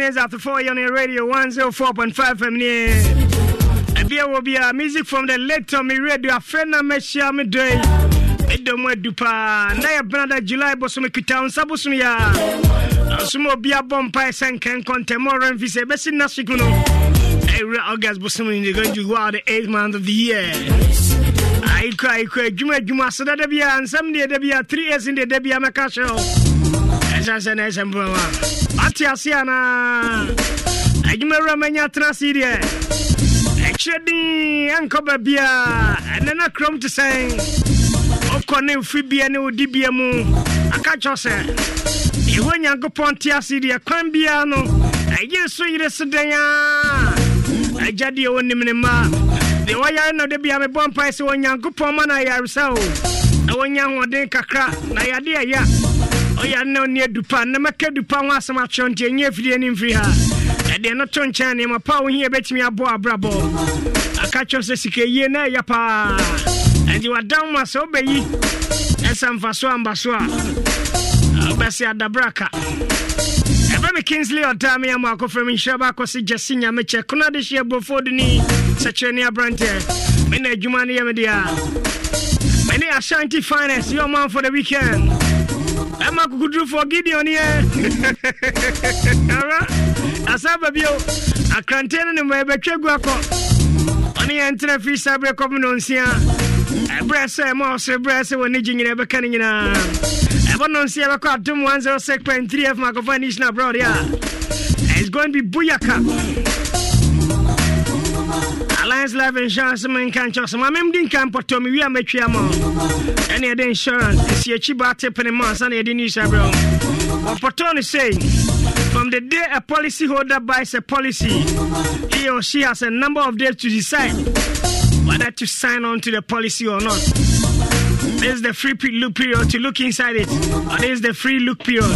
58 minutes after 4 on your radio 104.5 FM near. Ebia will be a music from the late Tommy Radio. A friend of Meshia Midway. Edomo Dupa. Naya Brother July Bosom Kutown Sabusumia. Sumo Bia Bompai Sankan Contemora and Visa Bessin Nasikuno. Every August Bosom is going to go out the eighth month of the year. I cry, cry, Juma Juma, so that there be and some day there be three years in the Debbie Amaka show. As I said, as Ate ase anaa adwumawura manya tena ase deɛ ɛkyerɛ din ɛnkɔ baabia ɛnɛ no kurom te sɛn wokɔ ne mfi bia ne wodi bia mu. Aka kyɛw sɛ yɛhɔ nyankopɔn te ase deɛ kwan biara no. Ɛyere so yere so dɛn a agya deɛ wɔnim ne mma deɛ wɔyare no da bia mebɔ mpae sɛ onyankopɔn ma no ayaresa o na wɔnya ahoɔden kakra na yɛade ɛya ɔyɛ ne ɔne adupa na mɛka dupa ho asɛm akyerɛ nti ɛnyɛ afidie ne mfiri ha ɛdeɛ no to nkyɛn nneɛma pa a wohia bɛtumi abɔ abrabɔ aka kyerɛ sɛ sika yie na ɛyɛ paa ɛnti wadam ma sɛ wobɛyi ɛsɛ mfa so amba so. A wobɛse adabraka ɛbɛ me kinsley ɔtaa me ama akɔfrɛ me nhyira baakɔ se gyase nyame kyɛ kono ade hye aborɔfoɔ do ni sɛkyerɛ ne aberantɛ mena adwuma no yɛ me a mene ashanti finance yɛ ɔman for the weekend ɛma kukudurufoɔ gideon yɛ ara asa ba bio akrante no ne ma ɛbɛtwa gu akɔ ɔne yɛ ntena firi sa berɛ kɔm no nsia ɛberɛ sɛ ɛma ɔsere berɛ sɛ wɔne gye nyina ɛbɛka no nyinaa ɛbɔ no nsia bɛkɔ adom 106.3 f akɔfa nation abroad a it's going to be buyaka alliance life insurance menka nkyɛw sɛ ma memde nka mpɔtɔ me wie a mɛtwea ma ɛne ɛde insurance. Ɛsi akyi baa tepene ma ansa na yɛde news abrɛ wo wɔpɔtɔ no sei from the day a policy holder buys a policy he or she has a number of days to decide whether to sign on to the policy or not. This is the free look period to look inside it. Or this is the free look period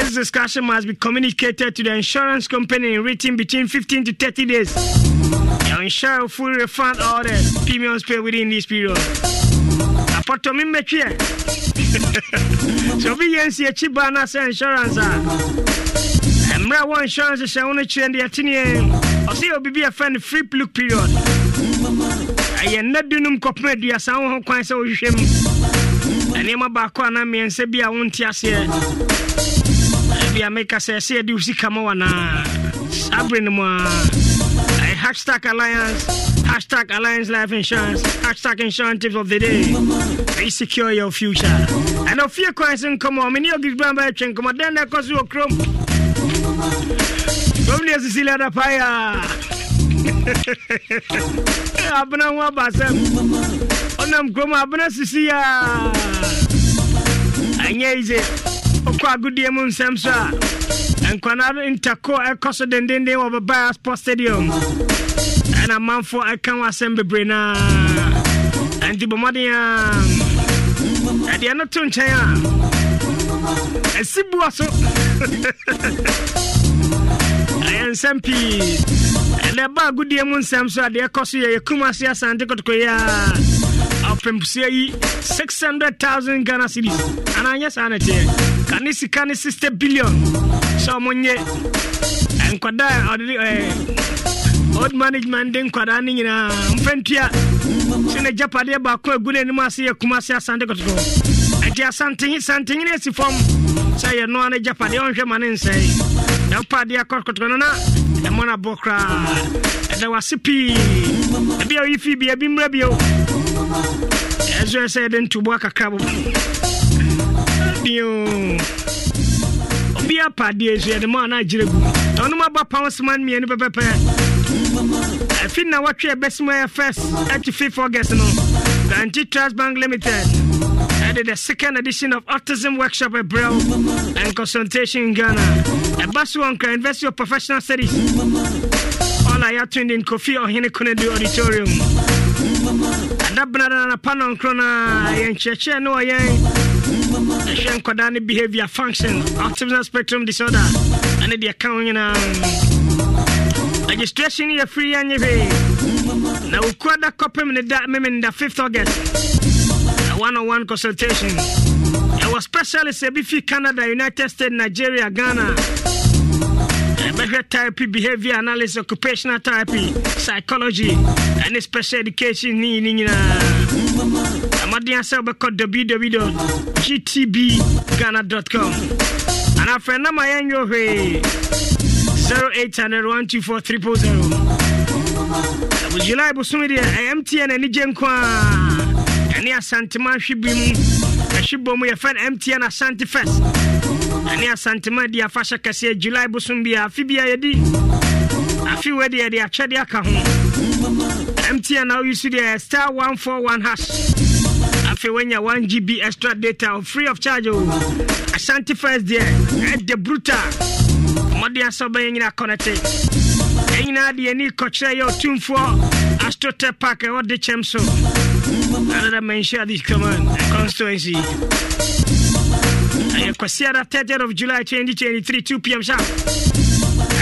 this discussion must be communicated to the insurance company in written between 15 to 30 days your insurer will fully refund all the premiums paid within this period. Apoto mi metwe. So bi yen si echi ba na say insurance a. Emra one insurance hyɛ wo no kyerɛ deɛ tene ɔsɛ obi bi a friend free look period. Ɛyɛ nna dunum kɔpem aduasa wo ho kwan sɛ wohwehwɛ mu. Nneɛma baako anaa mmiɛnsa bi a wonte aseɛ. Bi a meka sɛ ɛsɛ yɛde wo sika ma wanaa. Saa bere no mu a hashtag alliance, hashtag alliance life insurance, hashtag insurance tips of the day. Be secure your future. And of fear coins and come on, many of these brand by chain come on, then that cause you a chrome. Probably as Cecilia da Paya. Abana wa basem. Onam chrome Okwa agudie mu nsɛm so a nkwana ntako ɛkɔ so dendenden wɔ bɛbaa sport stadium. Ɛna amanfoɔ ɛka ho asɛm bebree naa ɛnti bɔ a ɛdeɛ no to nkyɛn a ɛsi bua so. Ɛyɛ nsɛm pii. Ɛdɛ ba agodie mu nsɛm so a deɛ ɛkɔ so yɛ yɛkum ase asante kɔtɔkɔyi a ɔpempsia yi 600000 ghana cities anaa nyɛ saa ne teɛ ka ne sika ne 60 billion sɛ ɔmo nyɛ nkwadaa ɔde old management de nkwadaa no nyinaa mfɛntua sɛ ne gyapadeɛ baako agu no anim ase yɛ kuma ase asante kɔtɔkɔ ɛnti asantehene asi fam sɛ yɛnoa no gyapadeɛ ɔnhwɛ ma ne nsɛe na wopa no na ɛmɔ no abɔ koraa ɛda wase pii ɛbi a fii bia bi mmra bio ɛso ɛ sɛ yɛde ntoboa kakra bo bio obi apa adeɛ so yɛde ma ana agyerɛ gu. Ɔnom aba pound man mmienu pɛpɛpɛ. Afi na wɔtwe ɛbɛsim ɛyɛ first ɛti fifth august no Guaranty Trust Bank Limited ɛde the second edition of autism workshop ɛbrɛw and consultation in ghana. Ɛba so wɔ nkra university of professional studies. All a yɛato in kofi ɔhene konadu auditorium. Ada benada napa nɔnkoro no a yɛ nkyerɛkyerɛ ne wɔ yɛn ɛhwɛ nkɔdaa ne behavior function autism spectrum disorder ɛne deɛ ka ho nyinaa. Registration yɛ free anyɛ hwee. Na wokua da kɔpem ne da da 5th august. A one-on-one consultation. Ɛwɔ specialist ɛbi fi canada united states nigeria ghana. Bɛhwɛ therapy behavior analysis occupational therapy psychology ɛne special education amaden sɛ wobɛkɔ www gtbghana.com ana afrɛ nama yɛnyɛ hwee 0800 124 000 july bosome deɛ ɛyɛ mtn anigye nko a ɛne asantema hwe mu ɛhwe mu yɛfɛ no mtn asante first ɛne asantema di afahyɛ kɛseɛ july bosom bia afe bia yɛdi afe wei deɛ yɛde akyɛde aka ho mtn na woyi so deɛ star 141 hash afei wanya 1 gb extra data free of charge oh. o asante first deɛ ɛde bruta. Mmɔden asɛ wobɛyɛ nyina connecte ɛnyinaa de yɛni kɔkyerɛ yɛ ɔtumfoɔ astrote park ɛwɔ de kyɛm so another mention this command constituency. Ɛyɛ kwasiada 30th of july 2023 2 pm sharp.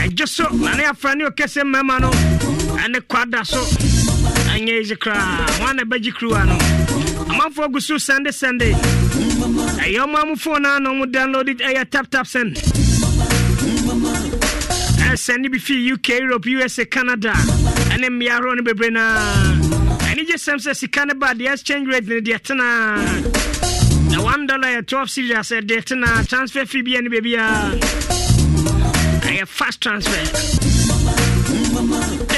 Ɛdwo so na ne afra ne ɔkɛsɛ mmarima no ɛne kwada so. Anyɛ easy koraa ho ana bɛgye kuruwa no amanfoɔ gu so sunday sunday ɛyɛ ɔmo amo phone a na ɔmo download it. Ɛyɛ Taptap Send. Ɛsɛne bi fii uk europe usa canada. Ɛne mmea ahoroɔ no bebree naa. Ɛne gye sɛm sɛ sika no ba deɛ exchange rate no deɛ tenaa na one dollar yɛ 12 series sɛ deɛ tenaa transfer fee bia ne baabiaa ɛyɛ fast transfer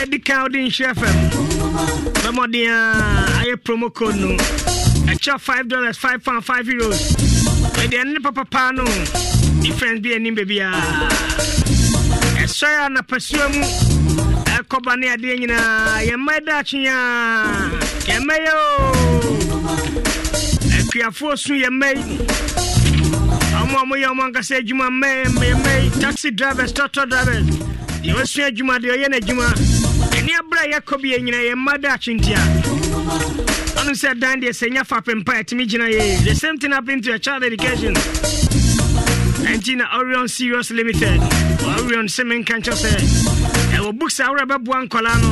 ɛdi ka wode nhyɛ fam bɛmmɔden promo code no. Ɛkyɛ 5 dollars 5 pound 5 euros. Ɛdeɛ ne papapaa no. Difference bi anim baabiaa ɛsɔre a napasua mu. Ɛkɔba ne adeɛ nyinaa yɛmma daakye a yɛmmɛyɛ o akuafoɔ su yɛmmɛ yi. Ɔmo a moyɛ ɔmo ankasa adwuma. Mmɛyɛmmɛ yi. Taxi drivers tɔtɔ drivers. Deɛ wasua adwuma deɛ ɔyɛ n'adwuma ɛne aberɛ a yɛkɔ bi yɛ nyina yɛmma daakye ntia ɔno sɛ dan deɛ sɛ nya fa ɛtumi gyina yɛ the same thing happen to a child education. Ɛnti na orion serious limited orion sɛ menka nkyɛ sɛ ɛwɔ books a worɛ bɛboa nkɔla no.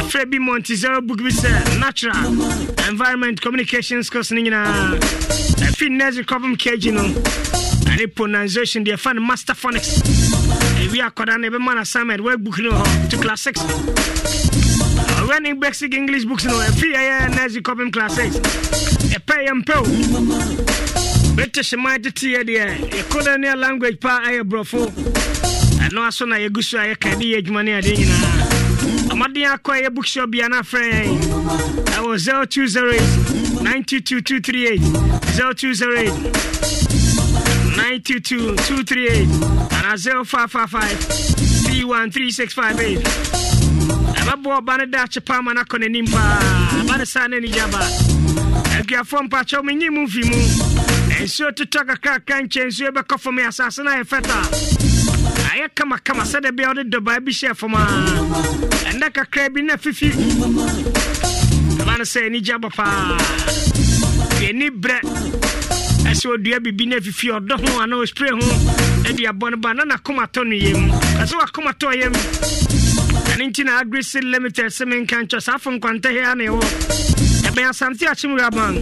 Ɛfrɛ bi monte zero book bi sɛ natural environment communication skills no nyinaa. Ɛfi nursery copem kg no ɛne pronunciation deɛ ɛfa no master phonics ɛwi akɔda no ɛbɛma no assignment workbook no hɔ to class 6 ɔwɛne basic english books no ɛfi ɛyɛ nursery copem class 6 ɛpɛ yɛ mpɛo british man teteɛ deɛ yɛcolonial language paa ɛyɛ borɔfo ɛno aso na yɛgu so a yɛka de yɛ adwuma ne adeɛ nyinaa ɔmaden akɔ ɛyɛ bookshop bia no afrɛ yɛn ɛwɔ 0208 922238 0208 922238 ana 0555 313658 ɛbɛboa ɔba no da akye paa ma no akɔ n'anim paa aba ne saa no anigya ba akuafoɔ mpakyɛw menyi mu mfi mu. Nsuo totɔ kakrakra nkyɛ nsuo bɛkɔ fam yɛ asase no ayɛ fɛta ayɛ kamakama sɛdeɛ bia wode na fifi. Ɛba no sɛ yɛni berɛ ɛsɛ ɔdua biribi no afifi ɔdɔ ho anaa ɔspray ho adi no ba na nakomatɔ no yɛm ɛsɛ wakoma tɔ yam. Ɛno nti na agrese limited sɛ menka nkyɛ saa fo nkwantahɛ a ne ɛwɔ ɛbɛn asante akyem raban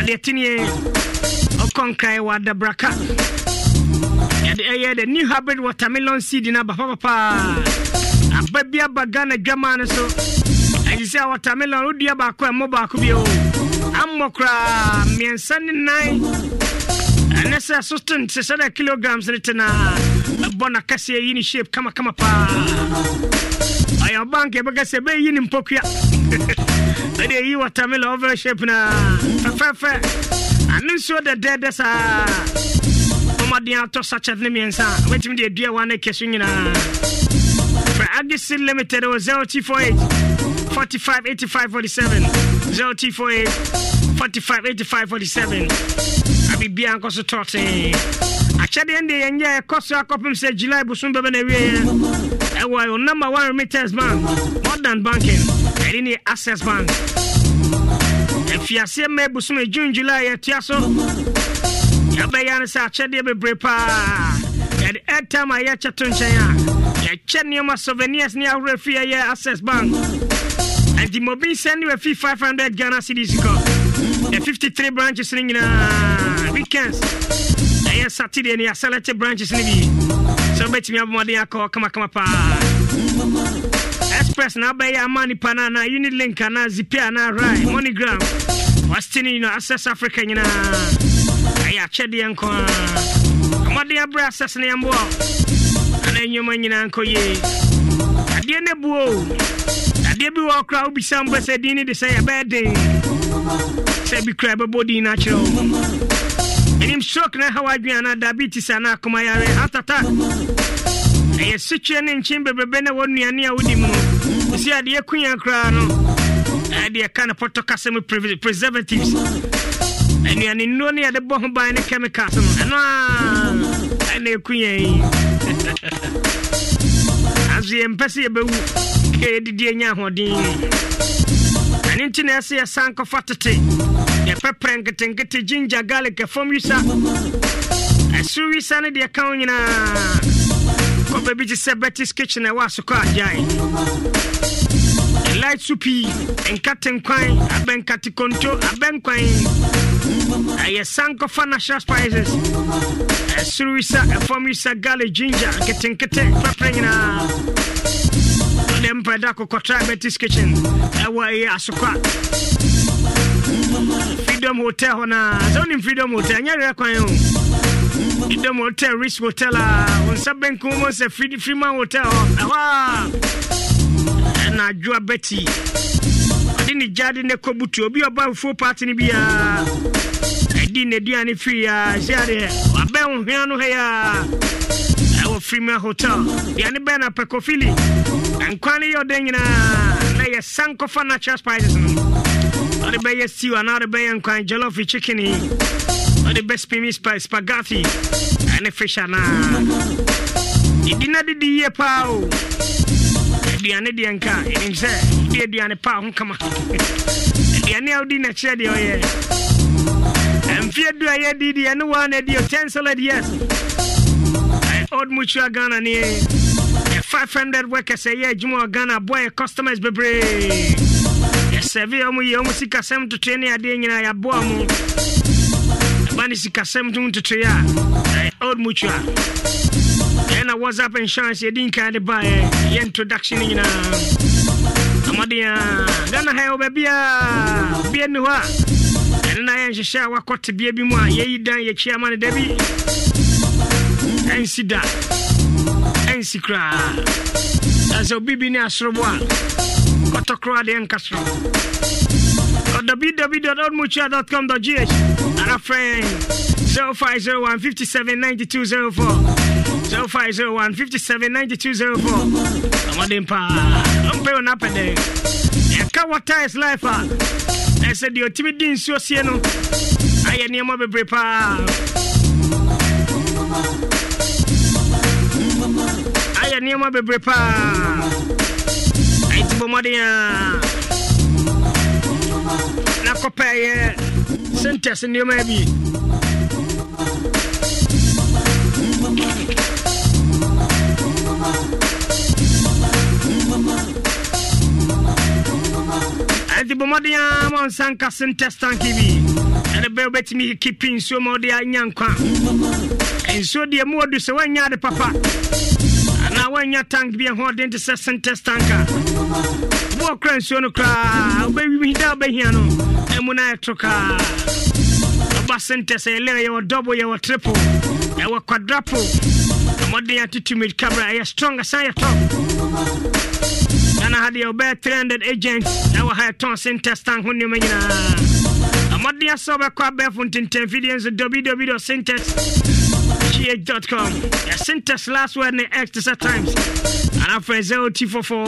adeɛ teneɛ ɔkɔ nkae wɔ adabraka. Ɛyɛ the new hybrid watermelon seed no aba papapaa aba bi aba ghana dwamaa no so. Ɛgye sɛ watermelon wodua baako ɛmmɔ baako bio ammɔ koraa mmiɛnsa ne nan ɛnɛ sɛ so ten te sɛ kilograms no te naa ɛbɔ nakɛseɛ yi ne shape kamakama paa ɔyɛ ɔbank yɛbɛka sɛ ɛbɛyi ne mpokua ɛde ɛyi watermelon over shape na. Fɛfɛɛfɛ ano nsuo dɛdɛɛdɛ saa ɔmaden atɔ sachet ne mmiɛnsa a wobɛtumi de adua wa no kɛ so nyinaa frɛ agisi limited wɔ 0248 45 85 47 0248 45 85 47 abibia nkɔ so tɔtee akyɛdeɛ ndeɛ yɛnyɛ ɛkɔ so akɔpem sɛ july bosom bɛbɛ na awieɛ number one remittance bank modern banking ɛde ne access bank. Afiaseɛ ma bosom june july yɛtua so yɛbɛyɛ no sɛ akyɛdeɛ bebree paa yɛde airtime a yɛkyɛ to nkyɛn a souvenirs ne ahorow afi ɛyɛ access bank ɛnti mobi nsɛn ne wafi 500 ghana cities kɔ yɛ 53 branches no nyinaa weekends. Ɛyɛ saturday ne yɛasɛlɛte branches no bi sɛ wobɛtumi abɔmmɔden akɔ kamakama paa express na abɛyɛ ama nipa no anaa unit link anaa zipi anaa ri monogram wastene you know, access africa nyinaa ɛyɛ akyɛdeɛ nko a mmɔden aberɛ access no yɛmboa ana nnwoma nyinaa nkɔ yie adeɛ no buo adeɛ bi wɔ kora wobisa mbɛ sɛ din no de sɛ yɛbɛyɛ den sɛ bi kora ɛbɛbɔ din no akyerɛ wo stroke na ɛha wadwen anaa diabetes anaa akoma yare atata. Ɛyɛ sitwe ne nkyen bebrebe na wɔ a wodi mu. No adeɛ kunya koraa no ɛdeɛ ka no pɔtɔ kasɛm preservatives. Anuane nnuro ne yɛde bɔ ho ban ne chemicals no ɛno a ɛna ɛkunya yi. Nanso yɛmpɛ sɛ yɛbɛwu ka yɛdidi anya ahoɔden ɛno nti na ɛsɛ yɛsan kɔfa tete yɛpɛprɛ nketenkete ginger garlic ɛfam wisa ɛsoro wisa no deɛ ka wo nyinaa kɔba bi te sɛ betis kitchen ɛwɔ asokɔ agyae light supi nkatenkwan abɛnkate konto abɛnkwan ɛyɛ sankɔfa national spices. Ɛsoro wisa ɛfam wisa garlic ginger nketenkete pɛprɛ nyinaa mpɛ da kokɔtra betis kitchen. Ɛwɔ ɛyɛ asokɔ freedom hotel hɔ naa sɛ wonim freedom hotel ɛnyɛ werɛ kwan o. Freedom hotel ris hotel a wo nsa bɛnkum mu sɛ freeman hotel hɔ. Ɛhɔ a ɛna adwoa bɛti ɔde ne gyade ne kɔbutu obi ɔba fuo party no biaa ɛdi n'aduane firi a sɛ adeɛ. Wabɛn wo hwea no hɛ a ɛwɔ freeman hotel. Deane bɛn na pɛkɔfili nkwa no yɛ ɔdɛ nyinaa na yɛ sankɔfa natural spices no ɔde bɛyɛ stew anaa ɔde bɛyɛ nkwan jollof chicken ɔde bɛ spimi spaghetti. Ɛne fish anaa ɛdi na didi yie paa o aduane deɛ nka ɛnim sɛ wode aduane paa ho kama aduane a wodi nakyerɛ deɛ ɔyɛ ɛmfeɛ du a yɛdi deɛ ne waa na adi o 10 solid years. Old mutua ghana ne 500 workers ɛyɛ adwuma wɔ ghana aboa yɛ customers bebree yɛsɛve ɔmo yɛ ɔmo sikasɛm totoe ne adeɛ nyinaa yɛaboa mo. Ɛba ne sikasɛm to ntotoe a old mutual ɛna whatsapp insurance yɛdi nkan de baɛ yɛ introduction nyinaa amɔden a ghana ha ɛwɔ baabiaa bia nni hɔ a ɛno na yɛnhyehyɛ a wakɔ tebea bi mu a yɛyi dan yɛkyia ma no da bi ɛnsi da ɛnsi koraa ɛsɛ obi bi ne asorobo a kɔtɔkorɔ adeɛ nka soro. Www.odmutua.com.gh ara frɛ 0501 57 9204 0501 57 9204 ɔmɔden paa ɔmpɛ wo napɛ yɛka water life a ɛsɛ deɛ ɔtumi di nsuo sie no ayɛ nneɛma bebree paa ayɛ nneɛma bebree paa. Ɛnti bɔ mmɔden a na kɔpɛ yɛ nneɛma bi. Ɛnti bɔ mmɔden a ma nsa nka sentɛs tanke bi ɛne bɛ wobɛtumi kipi nsuo ma wode anya nkwa. Nsuo deɛ mu wadu sɛ woanya ade papa anaa woanya tank bi ɛhoɔden te sɛ sentɛs tank a wo ɔkora nsuo no koraa wobɛwi da wobɛhia no ɛmu no ayɛ to kaa. Ɔba sentɛs ɛyɛlɛ yɛwɔ double yɛwɔ triple ɛwɔ quadraple mmɔden atutumid cabra ɛyɛ strong asan yɛ top. Ghana ha deɛ wobɛyɛ 300 agent ɛwɔ ha ɛtɔn sentɛs tank ho nneɛma nyinaa. Mmɔden asɛ wobɛkɔ abɛɛfo ntentamfidie nso www syntex gh.com yɛ syntex last word ne x to set times. Anafrɛ 0244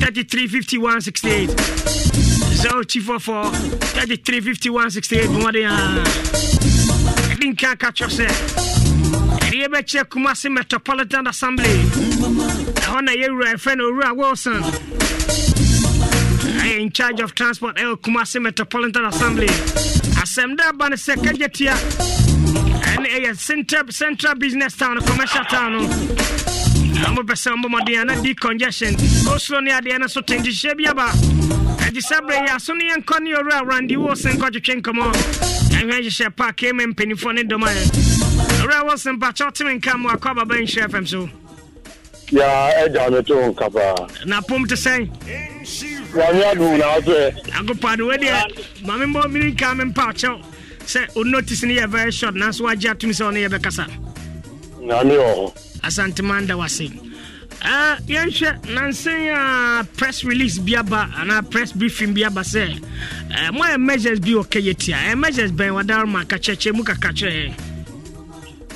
3351 68 0244 3351 68 mmɔden a ah. ɛde nka ka kyerɛ sɛ ɛdeɛ bɛkyerɛ kumase metropolitan assembly. Ɛhɔ na yɛwura ɛfrɛ no owura wilson. Ɛyɛ in charge of transport ɛwɔ kumase metropolitan assembly. Asɛm da aba no sɛ kagya tia ɛne ɛyɛ central, central business town commercial town. No mopɛ sɛ mbɔmmɔden a na di congestion. Osuro ne adeɛ no so tengyehyeɛ bi aba. Ɛgye sɛ berɛ yɛ aso no yɛnkɔ ne owura randy wo se nkɔtwetwe nkɔmmɔ ɛhwɛ hyehyɛ park ma mpanimfoɔ ne dɔm ayɛ owura wɔ sɛ mpakyɛw teme nka mu akɔ ababa nhyira fam so. Ya ɛgya me to nka paa na pom te sɛn wame adom na wosɛ agopa no wadeɛ ma memmɔ mene nka me mpakyɛw sɛ o notice no yɛ very short nanso wagye atom sɛ ɔne yɛbɛkasa. Nyame wɔ hɔ. Asantema nda wase. Uh, yɛnhwɛ nansen a press release bi aba anaa press briefing bi aba sɛ uh, moayɛ measures bi kɛyɛ tia. Uh, measures bɛn? Wadaro ma ka kyerɛkyerɛ mu kaka kyerɛ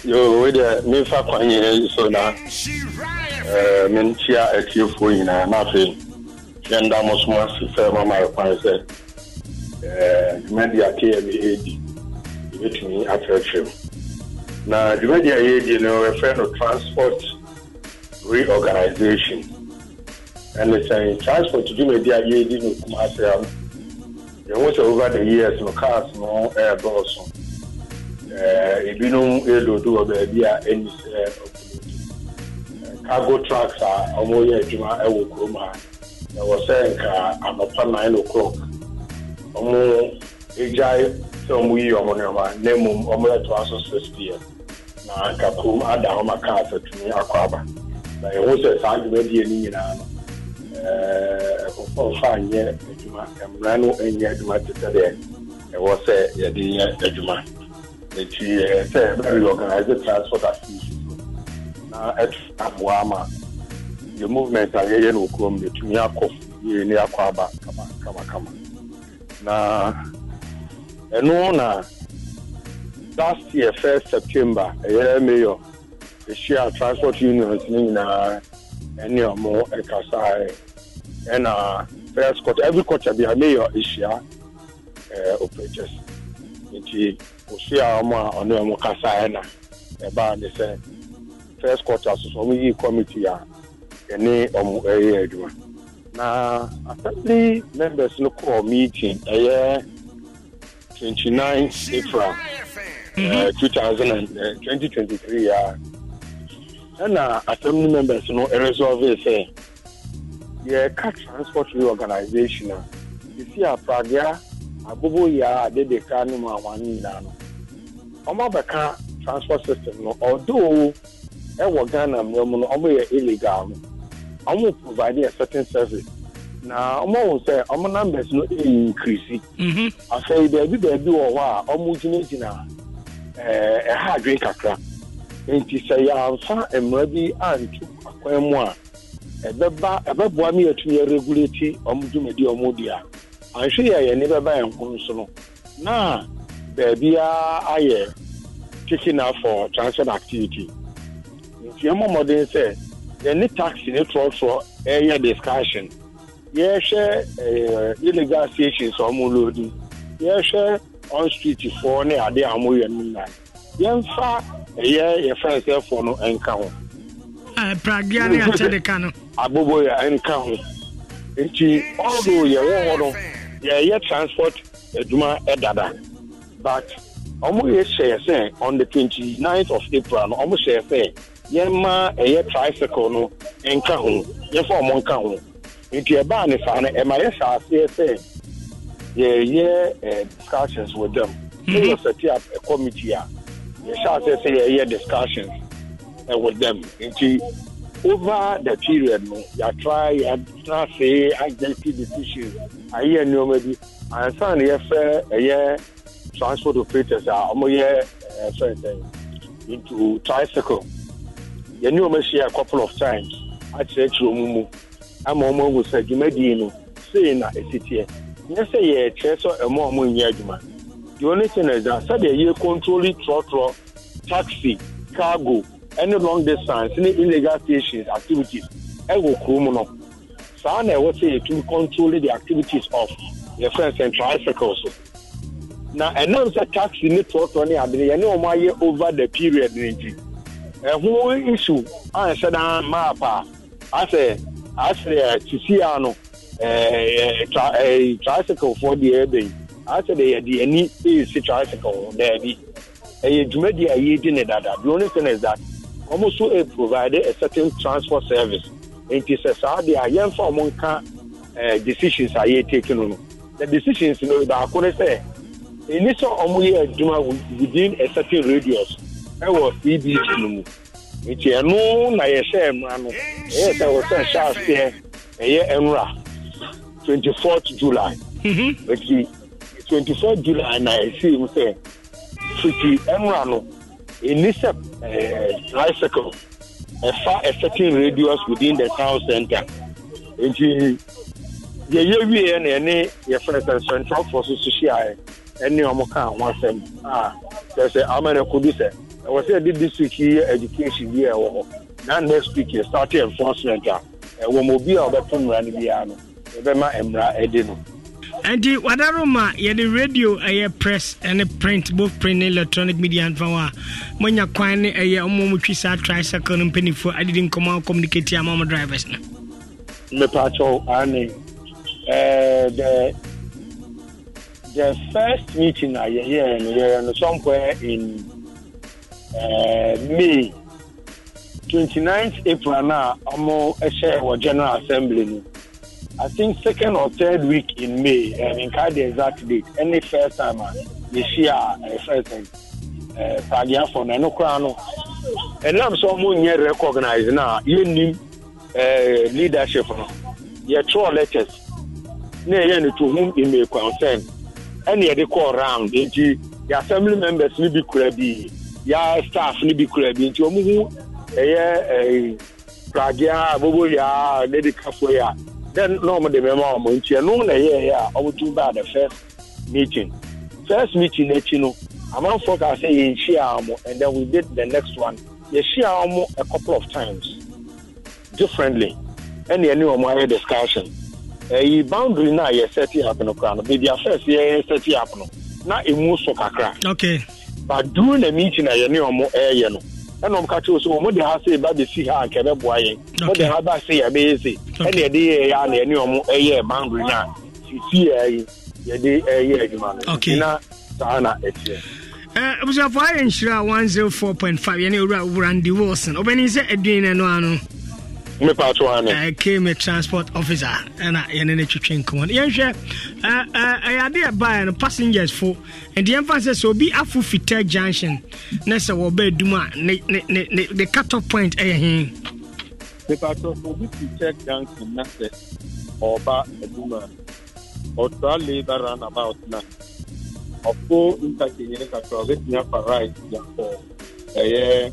yo wei deɛ memfa kwan yɛ so na eh, menkyia atiefoɔ nyinaa. Na afei yɛnda mo ase sɛ mama yɛ kwan sɛ eh, dwumadi a km ɛdi yɛbɛtumi akyerɛkyerɛ mu. Na dwumadi a yɛdi no yɛfrɛ no transport reorganization. Ɛne sɛ transport dwumadi a yɛdi no kumase a yɛhu sɛ over the years no cars no ɛɛdɔɔso ebinom elodo wɔ baabi a ɛni sɛ cargo trucks a wɔyɛ adwuma ɛwɔ kurom ha ɛwɔ sɛ nka anɔpa nine o'clock. Wɔn egyae sɛ wɔn yi wɔn nneɛma na mmom wɔn ɛtoa so six pm na nka kurom ada hɔ ma cars akɔ aba na ɛho sɛ saa dwumadie no. Nyinaa no ɛɛ ɛkɔfɔmfa nyɛ adwuma. Mmara no nyɛ adwuma te deɛ ɛwɔ sɛ yɛde nyɛ adwuma. Nti sɛ ɛbɛn reorganize transport activities no na ɛto aboa ama yɛ movement a yɛyɛ no okurom yɛtumi akɔ yie ne akɔ aba kama kama kama. ɛno na last year first september ɛyɛ mayor ɛhyia transport unions no nyinaa ɛne ɔmo ɛkasaeɛ ɛna first quarter every quarter bia mayor ɛhyia ɛɛ operators. Nti ɔhyia ɔmo a ɔne ɔmo kasaeɛ na ɛbaa ne sɛ first quarter soso ɔmo yii committee a ɛne ɔmo ɛyɛ adwuma. Na assembly members no kɔɔ meeting ɛyɛ. Eh, 29 April mm-hmm. uh, 2023 ya ɛna assembly members no resolve sɛ yɛka transport reorganization a ɛsi a pradea abobo yia a dede ka mu awan nyinaa no. Ɔmo abɛka transport system no ɔdo ɛwɔ ghana mu ɔmo yɛ illegal no ɔmo provide a certain service. Na ɔmo wɔn sɛ ɔmo numbers no ɛyɛ increase. Afei baabi baabi wɔ hɔ a ɔmo gyinagyina ɛha adwene kakra. Nti sɛ yɛamfa mmara bi anto akwan mu a ɛbɛba ɛbɛboa me yɛtumi yɛregulate ɔmo dwumadi ɔmo di a. Anhwɛ yɛ yɛne bɛba yɛn ho nso no na baabiara ayɛ taking out for transport activity. Nti ɛmɔ mmɔden sɛ yɛne taxi ne trɔtrɔ ɛyɛ discussion. Yɛhwɛ ɛɛ illegal stations ɔmo loadi yɛhwɛ on street foɔ ne ade a ɔmo yɛ no nyinaa yɛmfa ɛyɛ yɛfrɛ sɛ foɔ no nka ho pragea ne akyɛ de ka no abobo yɛ nka ho. Nti although yɛwɔ hɔ no. Yɛyɛ transport adwuma ɛdada but ɔmo yɛ hyɛ sɛ on the twenty ninth of april no ɔmo hyɛ sɛ yɛma ɛyɛ tricycle no nka ho. Yɛfa ɔmo nka ho. Nti ɛbaa ne saa no ɛma yɛhyɛ aseɛ sɛ yɛyɛ eh, discussions with them. So yɛ set up a eh, committee a yɛhyɛ aseɛ sɛ yɛyɛ discussions uh, with them. Nti over the period no yɛatra yɛatena ase agency decisions ayɛ nneɛma bi. Ansa na yɛfrɛ ɛyɛ transport operators a wɔyɛ ɛfrɛ sɛ into tricycle. Yɛne wɔn ahyia a couple of times akyerɛkyerɛ wɔn mu ama wɔn ahu sɛ dwumadie no sei na ɛsi teɛ nyɛ sɛ yɛkyerɛ sɛ ɛmo a wɔnyɛ adwuma. The only thing is yɛ controlling trɔtrɔ taxi cargo ɛne long distance ne illegal stations activities ɛwɔ kurom no. Saa na ɛwɔ sɛ yɛtumi control the activities of yɛfrɛ sɛ tricycles na ɛnam sɛ taxi ne trɔtrɔ ne ade yɛne wɔn ayɛ over the period ne nti ɛho issue a ɛhyɛ dan map a asɛ asɛ sisi a no ɛɛ tra ɛɛ tricycle foɔ deɛ ɛbɛn asɛ de yɛde ani esi tricycle daabi ɛyɛ dwumadi a yɛdi ne dada. The only thing is that wɔn nso ɛ provide a certain transport service. Nti sɛ saa deɛ a yɛmfa wɔn nka decisions a yɛtake no no. The decisions no baako ne sɛ ɛni sɛ wɔn yɛ adwuma within a certain radius. Ɛwɔ cdc no nti ɛno na yɛhyɛ mmara no. Ɛyɛ sɛ wɔsɛ hyɛ aseɛ. Ɛyɛ nwura twenty fourth july. Mhm. nti twenty fourth july na ɛsii mu sɛ fiti nwura no ɛni sɛ ɛɛ tricycle. Ɛfa a certain radius within the town center. Nti yɛyɛ wieɛ na ɛne yɛfrɛ sɛ nsɛntwerɛfoɔ so so hyiaeɛ ɛne ɔmo ka ho asɛm a kyerɛ sɛ ama no sɛ ɛwɔ sɛ yɛde district yi education bi ɛwɔ hɔ na next week yɛ start enforcement a ɛwɔ ma obi a ɔbɛto mmara no biara no yɛbɛma mmara ɛdi no nti wadaro ma yɛde radio ɛyɛ press ne print both print ne electronic media mfa hɔ a moanya kwan ne ɛyɛ ɔmo mo twi saa tricycle no mpanimfoɔ adedi nkɔmmɔ communicate ama mo drivers no. Mepakyɛw ane uh, the the first meeting a yɛyɛɛ no yɛyɛ no somewhere in uh, may 29th april na ɔmo hyɛ wɔ general assembly no i think second or third week in may uh, nka the exact date. Any first time a yɛhyia a ɛfrɛ sɛ uh, pageafoɔ no ɛno koraa no ɛnam sɛ ɔmo nyɛ recognize no a yɛnnim uh, leadership no. Yɛtwerɛ letters. Na ɛyɛ no to whom it may concern. Ɛne yɛde kɔɔ round nti yɛ assembly members no bi kura bi. Yɛ staff no bi kura bi. Nti ɔmo hu ɛyɛ pragea a boboya a dedikafoɔ yi a then na ɔmo de mɛma ɔmo nti ɛno na ɛyɛɛyɛ a ɔmo tum baa the first meeting. First meeting n'akyi no amanfoɔ kaa sɛ yɛnhyia ɔmo and then we did the next one. Yɛhyia ɔmo a couple of times differently ɛne ɛne ɔmo ayɛ discussion. Ɛyi boundary no a yɛ set up no koraa no baabi a first yɛ set up no na emu so kakra. Okay but during the meeting a yɛne ɔmo ɛɛyɛ no ɛna ɔmo ka kyerɛ so ɔmo de ha se ba besi ha anka ɛbɛboa yɛn ɔmo de ha ba se yɛbɛyɛ se. Ɛna yɛde yɛ yɛ a na yɛne ɔmo ɛyɛ boundary no a sisi yɛ yi yɛde ɛyɛ adwuma no na saa na ɛteɛ Eh, abusuafoɔ ayɛ nhyira 104.5 yɛne owura wurandi wilson. Ɔbɛni sɛ aduane no ano mepa to ane uh, kme transport officer ɛna yɛne no twetwe nkɔmmɔ no. Yɛnhwɛ uh, uh, ɛyɛ ade ɛbaeɛ no passengers fo nti yɛmfa sɛ sɛ obi afo fita junction na sɛ wɔba adum a ne, ne, ne, ne, the cut off point ɛyɛ he? Nipaatɔ obi ti check junction na sɛ ɔba aduma ɔtra labour roundabout na ɔfo ntakyɛnyɛ kakra ɔbɛtumi afa right yakɔ ɛyɛ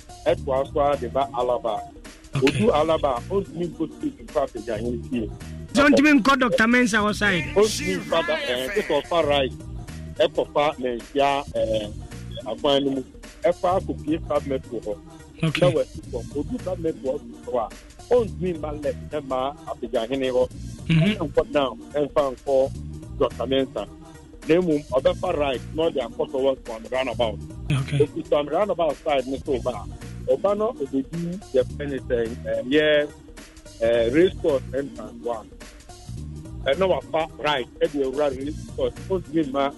ɛto aso a de ba Alaba. Odu Alaba, ontumi nkɔ nkɔ apagya yɛn fie. so nkɔ dr. Mensa wɔ side Ontumi nfa da ɛɛ right, ɛkɔ fa nansia ɛɛ akwan no mu, cabinet wɔ hɔ. Na okay. Wɔasi fam, odu cabinet wɔ so a, ontumi mma left ɛma apagya hene hɔ. Down ɛmfa nkɔ dr. Mensa. Na mmom ɔbɛfa right na ɔde akɔ towards one roundabout. Okay. Ofi one roundabout side ne so ba a ọba no obedi yɛ pɛ ne sɛ ɛyɛ ɛɛ race course entrance one ɛna wafa right ɛde ewura race course ɔntumi ma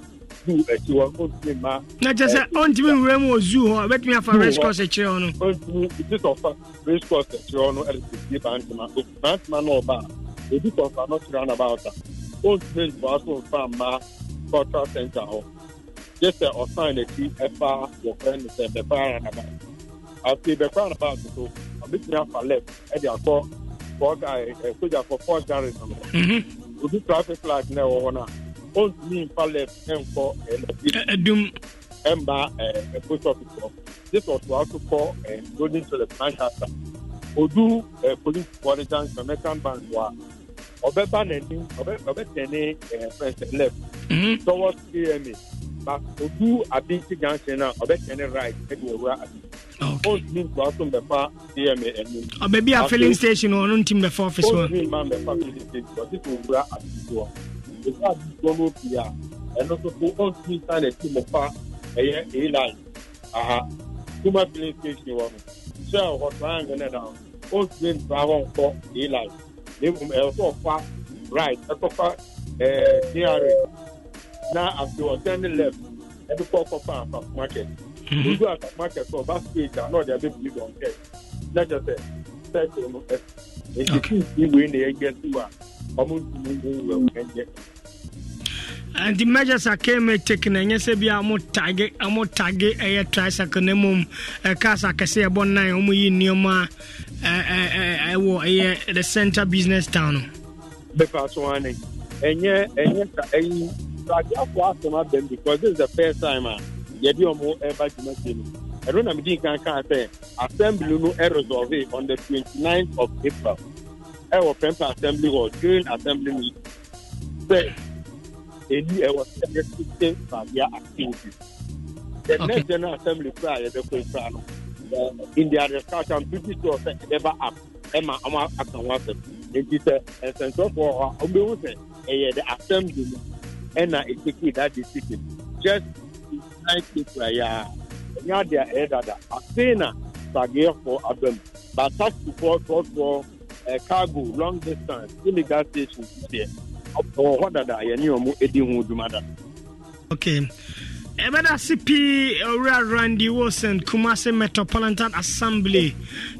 zoo akyi hɔ ɔntumi ma. na kyerɛ sɛ ɔntumi nwura mu wɔ zoo hɔ ɔbɛtumi afa race course akyire hɔ no. ɔntumi ebi sɛ ɔfa race course akyire hɔ no ɛde sɛ ba ntoma ba ntoma na ɔba a ebi sɛ ɔfa no kyerɛ na ba ɔta ɔntumi nfa so nfa ma cultural center hɔ gyesɛ ɔsan n'akyi ɛfa wɔfrɛ ne sɛ bɛfa ara na. Afei bɛfa roundabout so ɔbɛtumi afa left. Ɛde akɔ fɔg ɛ sogyafo fɔg garrison hɔ Mhm. obi traffic light na ɛwɔ hɔ no a ɔntumi nfa left ɛnkɔ ɛlɛbi Ɛ- ɛmba ɛɛ post office hɔ gye sɛ ɔtoa so kɔ ɛɛ golden tulip manchester. Odu ɛɛ police bɔde junction american bank hɔ ọbẹ̀bá nẹni ọbẹ̀tẹ̀ni ẹ̀ẹ́dẹ́gbẹ̀lẹ̀ mm-hmm. tọwọ́ cma ma odu abi ti junction na ọbẹ̀tẹ̀ni right ẹ̀dí ẹ̀wura abi o ní gbà tó mbẹ̀fà cma ẹni. ọbẹ̀ bí a filling station ọ̀nà ti mbẹ̀fà ọ́fíìsì wọn. o ní ma mbẹ̀fà filling station ọtí tó wura abi tó wọn ìfẹ́ abi tó wọn bí a ẹnu tó kó o ní sáré tí mbẹ̀fà ẹ̀yẹ èyí láàyè aha kuma filling station wọn? Sọ ẹ̀ wọ́n tó ɛwɔsɛ ɔfa right ɛkɔfa ɛɛ dra na afei ɔtɛn left ɛbi kɔ ɔkɔfa asaf market. Mm-hmm. Ojú asaf market sọ ọba stage a náà ɔde abẹ bi dɔn kẹ n'ẹjẹ sẹ sẹẹkì ọmọ ẹ èyí tí ìwé ni ẹgbẹ sí wa ọmọ ìdílé ń wẹ. And the measures I came taking, and yes, be a more target, a more target, eh, eh, a tricycle, and a car, I can say about nine, only near my ɛwɔ ɛyɛ the center business town no bɛfa so ane ɛnyɛ ɛnyɛ ka ɛyi adeafo asɛm abɛm because this is the first time a yɛde ɔmo ɛba dwumadie no ɛno na mede kan kaa sɛ assembly no ɛresolve on the 29th of april ɛwɔ pɛmpa assembly hall during assembly meeting sɛ ɛni ɛwɔ sɛ yɛsiste sabea activities the next general assembly kora a yɛbɛkɔ kora no uh, in their discussion i'm pretty sure sɛ ɛbɛba up ɛma ɔmo aka ho asɛm nti sɛ nsɛntwerɛfoɔ hɔ a ɔbɛhu sɛ ɛyɛ the assembly no ɛna ɛteki that decision just nine people yɛ a ɛnyɛ ade a ɛyɛ dada afei na sageɛfoɔ aba mu but taxifoɔ trɔtrɔ ɛ cargo long distance illegal station deɛ ɔwɔ hɔ dada yɛne ɔmo edi ho dwuma dada. okay. Ɛbɛda se pii owura randy wilson kumase metropolitan assembly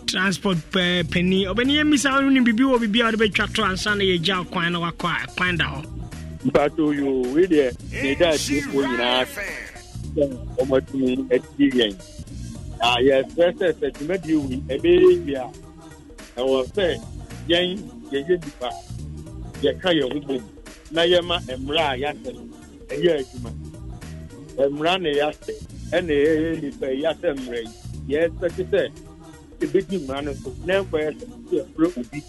transport pani ɔbɛne yɛmmisa wo ne biribi wɔ biribi a wode bɛtwa to ansa na yɛgya kwan na wakɔ a kwan da hɔ mpato yo wei deɛ ne da atiefoɔ nyinaa sɛ ɔmatumi atie yɛn na yɛsrɛ sɛ sɛ dwumadie wei ɛbɛyɛ wie a ɛwɔ sɛ yɛn yɛyɛ nipa yɛka yɛn ho bom na yɛma mmerɛ a yɛasɛ no ɛyɛ adwuma mmara na yɛasɛ ɛna yɛyɛ nipa yi yɛasɛ mmerɛ yi yɛsɛte sɛ ɛbɛdi mmara no so na ɛnkɔyɛ sɛ sɛ yɛfrɛ obi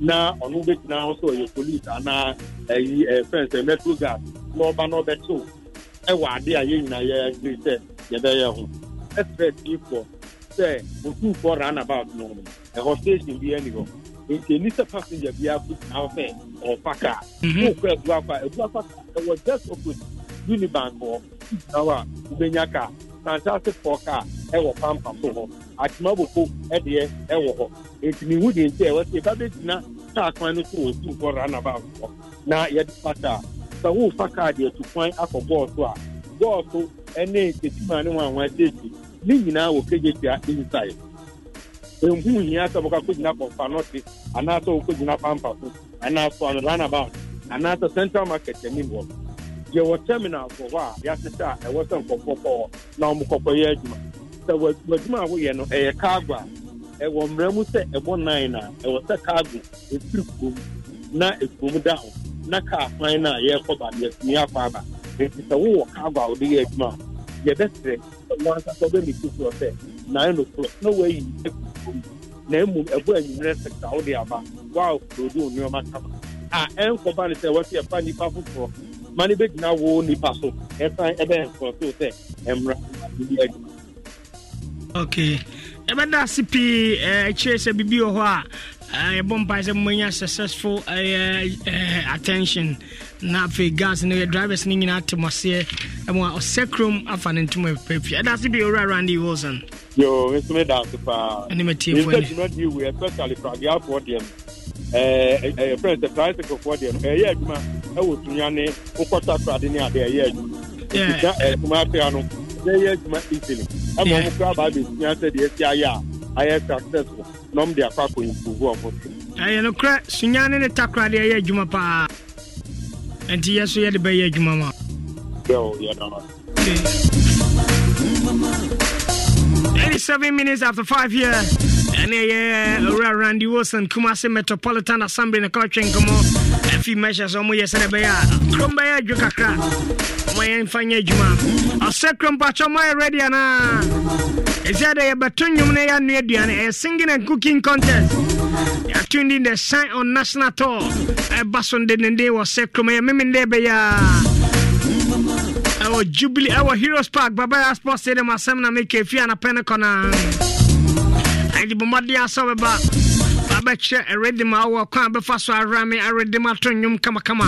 na ɔno bɛgyina ho sɛ ɔyɛ police anaa ɛyi ɛfɛn sɛ metro gas na ɔba na ɔbɛtew ɛwɔ ade a yɛn nyinaa yɛagiri sɛ yɛbɛyɛ ho ɛsrɛ tiifoɔ sɛ otumfoɔ roundabout no no ɛhɔ station bi ani hɔ nti ɛni sɛ passenger biara ko gyina hɔ sɛ ɔfa kaa Mhm. wokɔ abu afa abu afa kaa ɛwɔ just opposite uniban bụ nawa ubenya ka fantastic four ka ɛwɔ pampam so hɔ. Atemaboko ɛdeɛ ɛwɔ hɔ. Eti ne hu nti ɛwɔ sɛ ɛba bɛgyina kaa kwan no so wɔ su hɔ runabout na yɛde pata sɛ wofa kaa deɛ tu kwan akɔ bɔɔl so a bɔɔl so ɛne nketima ne wanwan seesi ne nyinaa wɔ kegetia inside. Ehu hia sɛ wɔkɔ akɔgyina kɔfa nɔte anaasɛ wɔkɔgyina pampam so anaasɛ ɔno runabout anaasɛ central market anim wɔ yɛwɔ terminal fɔ hɔ a yɛahyehyɛ a ɛwɔ sɛ nkɔfoɔ kɔ hɔ na ɔmo kɔkɔyɛ adwuma. Sɛ w'adwuma a woyɛ no ɛyɛ cargo a ɛwɔ mmara mu sɛ ɛbɔ nine a ɛwɔ sɛ cargo ɛfiri kurom na ekurom da ho na kaa kwan no a yɛrekɔ ba no yɛtumi akɔ aba. Nti sɛ wowɔ cargo a wode yɛ adwuma a yɛbɛsrɛ sɛ wankasa wobɛmi foforɔ sɛ nine o'clock na wayi afi kurom. Na mmom ɛbɔ anwummerɛ sekta wode aba woaforodi wo nneɔma kama. A ɛnkɔba no sɛ wɔsɛ yɛfa nnipa ma no bɛgyina wo nnipa so. Ɛsan ɛbɛyɛ nkɔso sɛ ɛmmra bi adwuma okay ɛbɛda ase pii akyire sɛ biribi wɔ hɔ a. Yɛbɔ mpae sɛ mmanya successful ɛyɛ attention. Na afei gas no yɛ drivers no nyinaa te mɔseɛ ɛmu a ɔsɛ kurom afa ne ntom apapie ɛda ase bi owura randy wilson. Yo nso me da ase paa ɛne matiefoɔ Nsa ani dwumadie wei especially pradeafoɔ deɛ no ɛyɛ fɛn sɛ tricyclefoɔ deɛ no ɛyɛ adwuma ɛwɔ tunya ne wokɔta prade ne ade ɛyɛ adwuma. Yeah. nti na eh, ɛkuma no ɛyɛ adwuma easily. Ɛma Yeah. ɔmo kora ba abɛsua sɛ deɛ ɛsi ayɛ a ayɛ successful. Na ɔmo de akɔ akɔ improve ɔmo so. Ɛyɛ nokorɛ sunya ne ne takora de ɛyɛ adwuma paa. Yɛ so yɛde bɛyɛ adwuma ma. Yɛwɔ yɛ dama 87 minutes after 5 here. Ɛyɛ owura randy wilson kumase metropolitan assembly ne kɔtwe nkɔmmɔ afi measures a ɔmoyɛ sɛne bɛyɛ a kurom bɛyɛ adwo kakra ɔma yɛmfa nyɛ adwuma ɔsɛ kurom pakyɛ ɔmayɛ ready anaa ɛsia dɛ yɛbɛto nnwom no yɛanoa aduane ɛyɛ singing and cooking contest. In the shine on national tour. Ɛba so ndendenden wɔ sɛ kurom ɛyɛ memendɛ ɛbɛyɛ a ɛwɔ jubilee ɛwɔ heroes park babaya sports stadium asɛm na meka fi anapɛ no kɔna agye bɔmmɔden asɛ bɛba babɛkyerɛ ɛredim a kwan bɛfa so awra me aredim ato nnwom kamakama.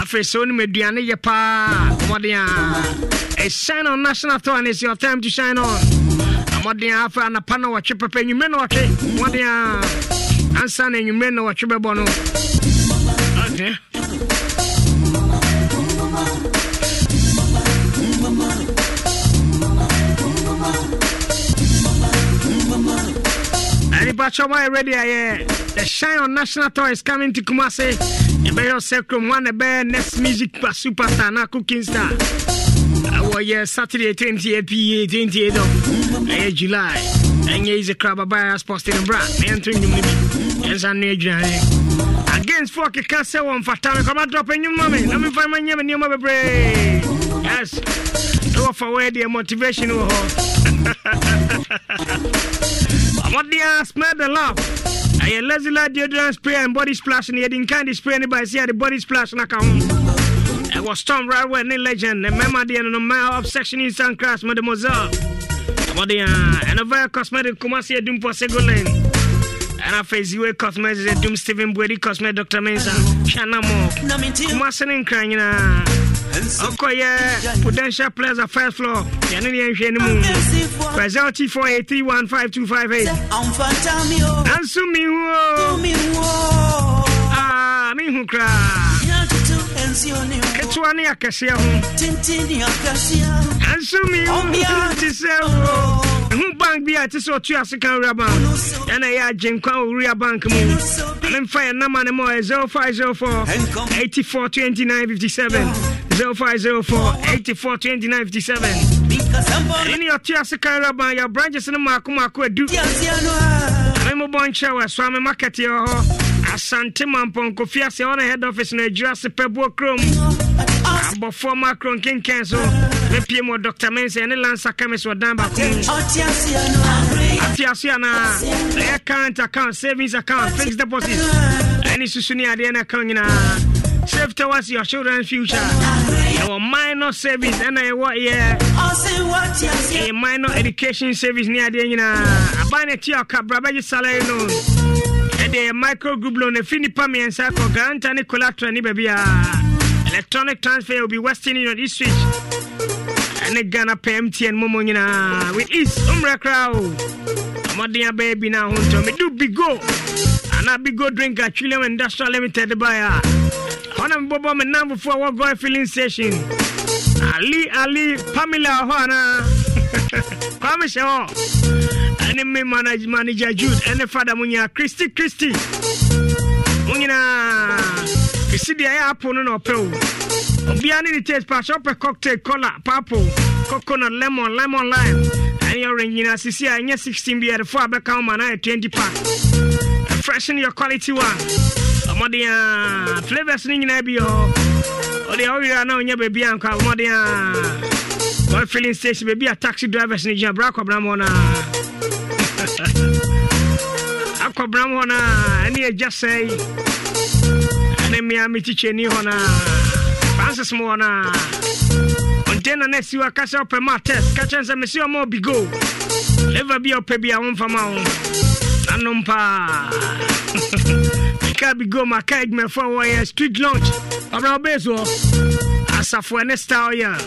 Afei sɛ wonim aduane yɛ paa bɔmmɔden a ɛshine on national tour and it's your time to shine on. Mmɔden a anapa na wɔtwe pɛpɛ nwummerɛ na wɔtwe. Mmɔden a ansa na anwummerɛ na wɔtwe bɛbɔ no boy ready aye. The Shine on National Tour is coming to Kumasi. Ebe yo sekrum one ebe next music superstar na cooking star. Ye Saturday 28 PA 28 of aye July. Enye is a crab us posting in bra. Enter nyum ni bi. Yensa na edwane. Against for ke kan se won fata me come drop nyum mame. Na me find my nyam nyum bebre. Yes. No for where the motivation oh, wo ass? smell the love. I lazy la deodorant spray and body splash and in candy spray anybody see how the body splash na come. I was Tom right where ni legend. Remember the no my obsession in San Cross, mademoiselle. Amadia uh, and a very cosmetic Kumasi Dumpo Segolene. And I face you eh, cosmetics eh, Dum Stephen Brady cosmetic Dr. Mensa. Shana mo. Kumasi in crying na. ɔkɔyɛ potential players a first floor. Yɛne ne yɛnhwɛ no mu presel t4831525 nanso mehu o mehu koraa ketewa ne akɛseɛ ho nanso mehu te sɛ o ɛho bank bi a ɛte sɛ ɔtu ase ka wura bank ɛna ɛyɛ agyenkwa owura bank mu memfa yɛ nama no ma ɔyɛ 0504 84 29 57 0504 84 29 57 ɛne ɔte ase ka wura bank yɛ branches no maako maako adu memobɔ nkyerɛ wɔ ɛsoa me market yɛ wɔ hɔ asante mampɔnkɔfi ase ɔne head office no adwira se pɛboɔ kurom abɔfoɔ ma kuro so mepie mu dr. Mensa ɛne lansa chemist wɔ dan baako afiase anaa ɛyɛ current account savings account fixed deposit. ɛne susu ne adeɛ no account nyinaa save towards your children's future. Ɛwɔ minor service ɛna ɛwɔ yɛ ɛyɛ minor education service ne adeɛ nyinaa aban no ati ɔkabra bɛgye salary no ɛde micro group loan ɛfiri nipa mmiɛnsa kɔ garanta ne collateral ne baabiaa electronic transfer will be western union east ɛne ghana pɛ mtn momo nyinaa with east ɔmmerɛ koraa o ɔmmɔden abɛyɛ bi no ho ntɔ medu bigo anaa bigo drink a twellium industrial limited bae a ɔna mebɔbɔ me namfofoɔ a wɔgɔe filling station? Ali ali pamela hɔ anaa kwame hyɛ oh. hɔ ɛne me manage manager jude ɛne fada mo nyinaa christy christy. Mo nyinaa ɛsi deɛ ɛyɛ apple no na ɔpɛ o Obiani ne taste pa shop a cocktail cola purple coconut lemon lemon lime. And your ring in a nye 16 beer the four back home and I 20 pack. Freshen your quality one. Ọmọdé ya flavors ni nyina bi hɔ. Ɔde ɔwira na ɔnyɛ baabi a nkɔ ɔmɔde ya. Filling station baabi a taxi drivers ni gyina bra akɔbram hɔ na. akɔbram hɔ no a ɛne agya sɛe ɛne mmea metikyiani hɔ no a francis mo hɔ no a container no asi hɔ ka sɛ wopɛ ma test ka kyɛn sɛ mesi ɔma obi go. Leva bi a wopɛ bi a womfama wo nanom paa meka bi go maka adwumafoɔ a wɔyɛ street launch. Ɔbra wobɛɛ so hɔ asafoɔ ne star ɔyɛ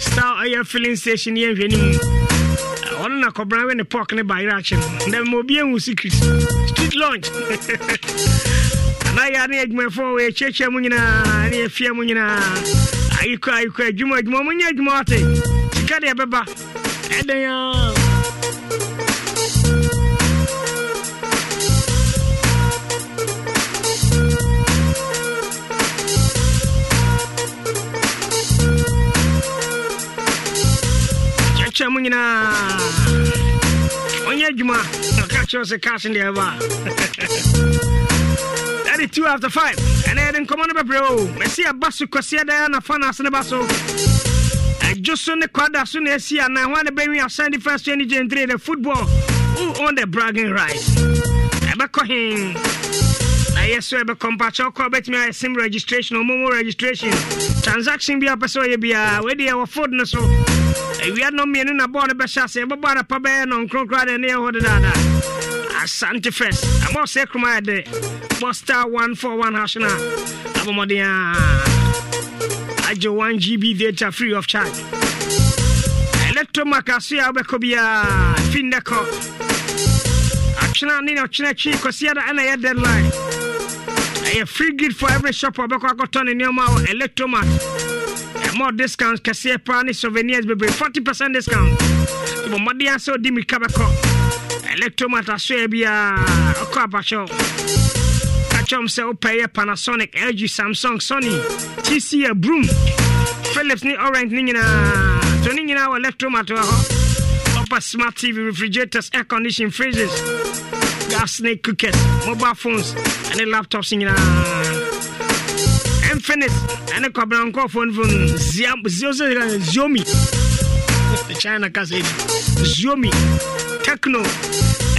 star ɔyɛ filling station yɛnhwɛ no mu. Ɔno na kɔbra we ne pɔk ne bayerɛ akye no ndɛ ma obi ahu secret. Street launch na yɛ ne adwumafoɔ wɔ yɛkyiakyia mu nyinaa ne yɛfia mu nyinaa. Ayikɔ ayikɔ adwuma adwuma. Ɔmo nyɛ adwuma ɔte. Sika deɛ ɛbɛba ɛdɛn a kyerɛkyerɛ mu nyinaa. Ɔnyɛ adwuma. Ɔka kyerɛ sɛ cash deɛ ɛba two after five ɛnɛ yɛde nkɔmmɔ no bɛbrɛ o mɛsi aba so kɔseɛ daa nafa no ase ne ba so adwo so ne kwada so na asi ana ho ane bɛwi asan de first 2023 the football who on the bragging right ɛbɛkɔ he na ɛyɛ so ɛbɛkɔ mpakyɛ wokɔ wobɛtumi ayɛ sim registration ɔmomo registration transaction bi a wopɛ sɛ ɔyɛ biaa wede ɛwɔ fod no so awia no mmienu na bɔɔ no bɛhyɛ ase ɛbɛbɔ anapa bɛyɛ no nkronkora de ne yɛ hɔ dedaadaa asante first abɔ sɛ kuroma yɛ de bɔ star 141 hash no a abɔmmɔden a agye 1 gb data free of charge. Electromac aso a wobɛkɔ biaa fi nnɛ kɔ atwena ne ne ɔkyena akyi kɔsiada ɛna ɛyɛ deadline. Ɛyɛ free gift for every shop a wobɛkɔ akɔtɔ ne nneɔma wɔ electromac. More discounts kɛseɛ paa souvenirs bebree 40 percent discount. Bɔ mmɔden a sɛ ɔdi mirika bɛkɔ electromat asoɛ biaa ɔkɔ apakyɛw kakyɛm sɛ wopɛ yɛ panasonic lg samsung sony tc broom philips ne orange ne nyinaa to ne nyinaa wɔ electromat wɔ hɔ ɔpa smart tv refrigerators air condition freezers gas snake cookers mobile phones ɛne laptops nyinaa Infinix ɛne kwabena nkɔɔfoɔ no fon xiaomi china ka sɛ xiaomi tecno.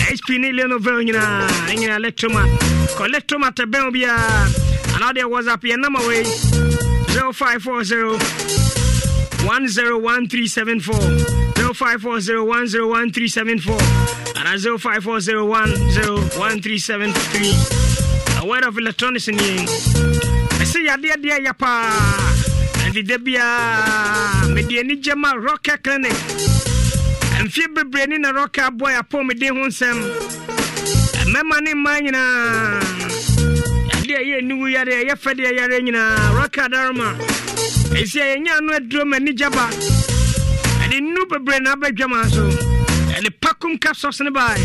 Hp ne lenovo nyinaa ɛnyina electromat kɔ electromat bɛn wo biaa anaa wode whatsapp yɛ nama wei 0540 101374 0540101374 ana 0540101373 a word of electronics nie ɛsɛ yadeɛdeɛ yɛ paa ɛnti da biaa mede ani gye ma rocket clinic mfeɛ bebree ne na rocket aboa yɛapɔ meden ho nsɛm. Mɛma ne mma nyinaa yadeɛ ɛyɛ nugu yare ɛyɛ fɛdeɛ yare nyinaa rocket daroma ɛsi a yɛnya no aduro ma ani gya ba. Ɛde nu bebree na abɛdwama so. Ɛde pakom capsules ne bae.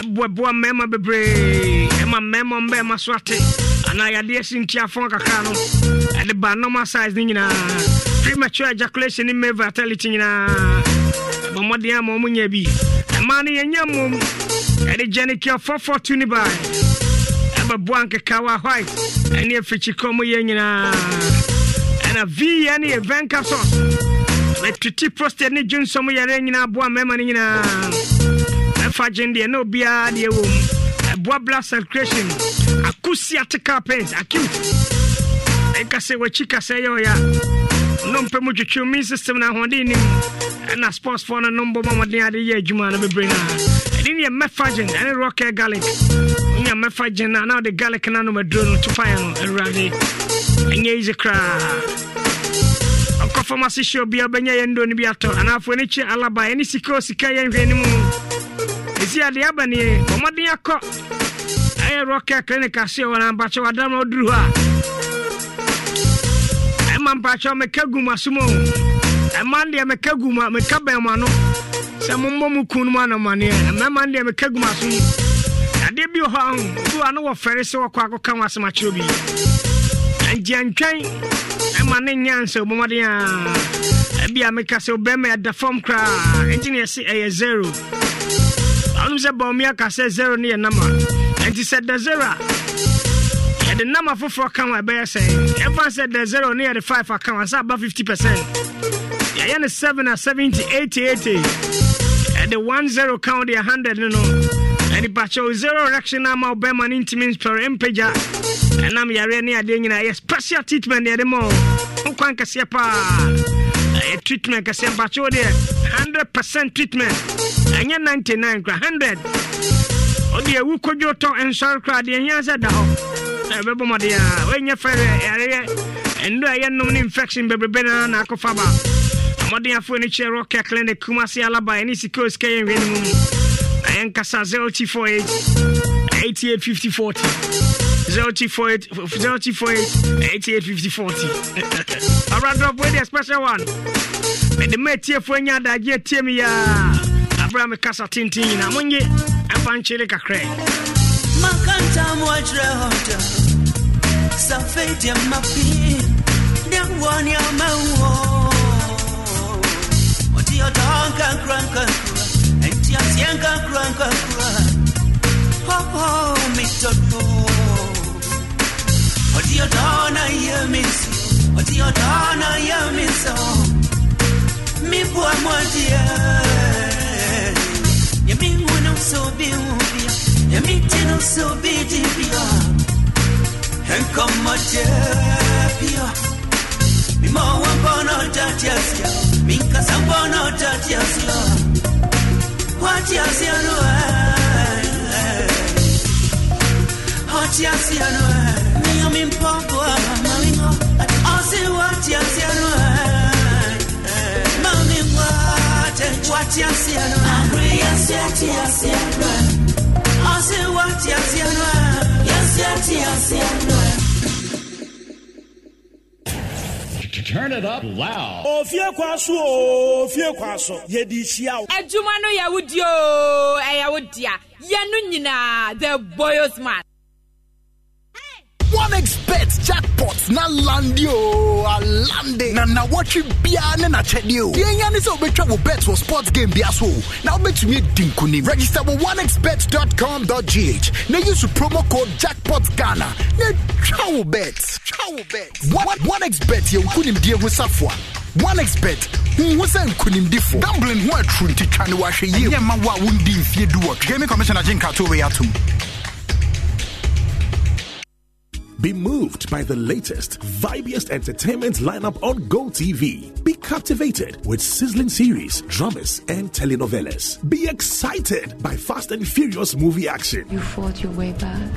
Ɛboaboa mmarima bebree. Ɛma mmarima mbɛɛma so ate. Anaa yadeɛ si ntiafɔn kakra no. Ɛde ba normal size no nyinaa. Premature ejaculation ne male vitality nyinaa ɛbɔ mmɔden ama ɔmo nya bi ɛmaa no yɛnya mmom ɛde gyanikia 442 ne bae ɛbɛboa nkekawa white. Ɛne afikyikɔ mu yɛ nyinaa ɛna v ɛne yɛ venka sauce ɛtuti prostate ne dwensɔm yɛre nyinaa boa mmarima no nyinaa ɛfa gyen deɛ na obiara deɛ wɔ mu ɛboa blood circulation akusi article pains acute. Ɛka sɛ wakyi kasɛ yɛ ɔyɛ mpɛ mu twitwi me system no ahoɔden nim ɛna sports fɔ no no mbɔ ma mmɔden ade yɛ adwuma no bebree no ɛde ne yɛ mɛfagen ɛne rocket garlic. Wonya mɛfagen no na wode garlic no anom aduro no topaeɛ no awurade ɛnyɛ easy koraa ɔkɔfam ase hyɛ obia wobɛnya yɛ ndo no bi atɔ anaafoɔ no kyi alaba ɛne sika o sika yɛnhwɛ no mu. Ɛsi adeɛ aba nie bɔ mmɔden akɔ ɛyɛ rocket clinic ase wɔ na mpakyɛ wadama woduru hɔ a ɛma mpakyɛ meka gu mu asom o ɛma deɛ meka gu mu a meka bɛn mu ano. Sɛ mommɔ mu ku no mu anamaneɛ ɛmɛma deɛ meka gu mu asom adeɛ bi hɔ aho bi wɔ ano wɔfɛre sɛ wɔkɔ akɔka ho asɛm akyerɛ bi ɛngyeantwɛn ɛma ne nya nsɛ bɔmmɔden a ɛbi a meka sɛ wobɛma ɛda fam koraa. Ɛnti ne yɛse ɛyɛ zero. Ɔnom sɛ baomi aka sɛ zero ne yɛ nama ɛnti sɛ da zero a yɛde nama foforɔ ka ho ɛbɛyɛ sɛ yɛfa sɛ da zero ne yɛde five aka ho a sɛ aba 50 percent. Yɛyɛ ne 7 a 70 80 80 ɛde 1 0 ka ho de 100 no no. Ɛnipakyɛw zero reaction no ama wobɛma no ntimi nspɛre mpagya. Ɛnam yareɛ ne adeɛ nyinaa yɛ special treatment yɛde ma wokwan kɛseɛ paa. Ɛyɛ treatment kɛseɛ mpakyɛw deɛ 100 percent treatment. Ɛnyɛ 99 kora 100 ɔde awu kodwo tɔ nsɔre kora deɛ hia sɛ da hɔ na ɛbɛbɔ mɔde a woanyɛ fɛrɛ yareɛ ɛndo a ɛyɛnom ne infection bebrebe no na akɔfa ba. Mmɔden afoɔ no kyerɛ rocket clinic kumase alaba ɛne sika o sika yɛnhwɛ no mu. Na yɛnkasa 0t48 885040 0t48 885040 abradɔp wei deɛ special one? Mede ma atiefoɔ anya adagye atie me yɛa aberɛ a mekasa tenten monye ɛmfa nkyere kakrɛ Makanta mwajre hoda Safeti ya mapi Nyangwani ya mawo Oti ya donka kranka kura Enti ya sienka kranka kura Ho ho mitoto Oti ya dona ya misi Oti ya dona ya miso Mi bua mwadia Yemi mwana usobi ubia Yemi tino usobi dibia Enkoma jepia Mima wambono tatiasia Minka sambono tatiasia Watiasia noe eh, eh. Watiasia noe eh. Miyo mimpopo mamingo osi watiasia noe Mami watiasia wati asiano Agri yasi ati asiano Ose Katy haciendo. Turn it up loud. Ofie kwaso o, ofie kwaso. Yedi hyia o. Adwuma no yɛ wo di o, ɛyɛ wo nyinaa, the boyos man. One expert jackpot na landi o alande na na watch bia ne na chedi o. Ye nya ne se obetwa wo bet for sports game bia so. Na obetumi di nkuni. Register with onexbet.com.gh. Na use promo code jackpot Ghana. Na twa wo bet. Twa wo bet. One, expert ye nkuni die ho safo. One expert hu sɛ nkonimdifo gambling ho aturu nti twa ne wahwɛ yie ɛnyɛ ma wo a wondi mfie duwɔtwe gaming commissioner gye nkrato wei atom Be moved by the latest, vibiest entertainment lineup on GoTV. Be captivated with sizzling series, dramas, and telenovelas. Be excited by Fast and Furious movie action. You fought your way back.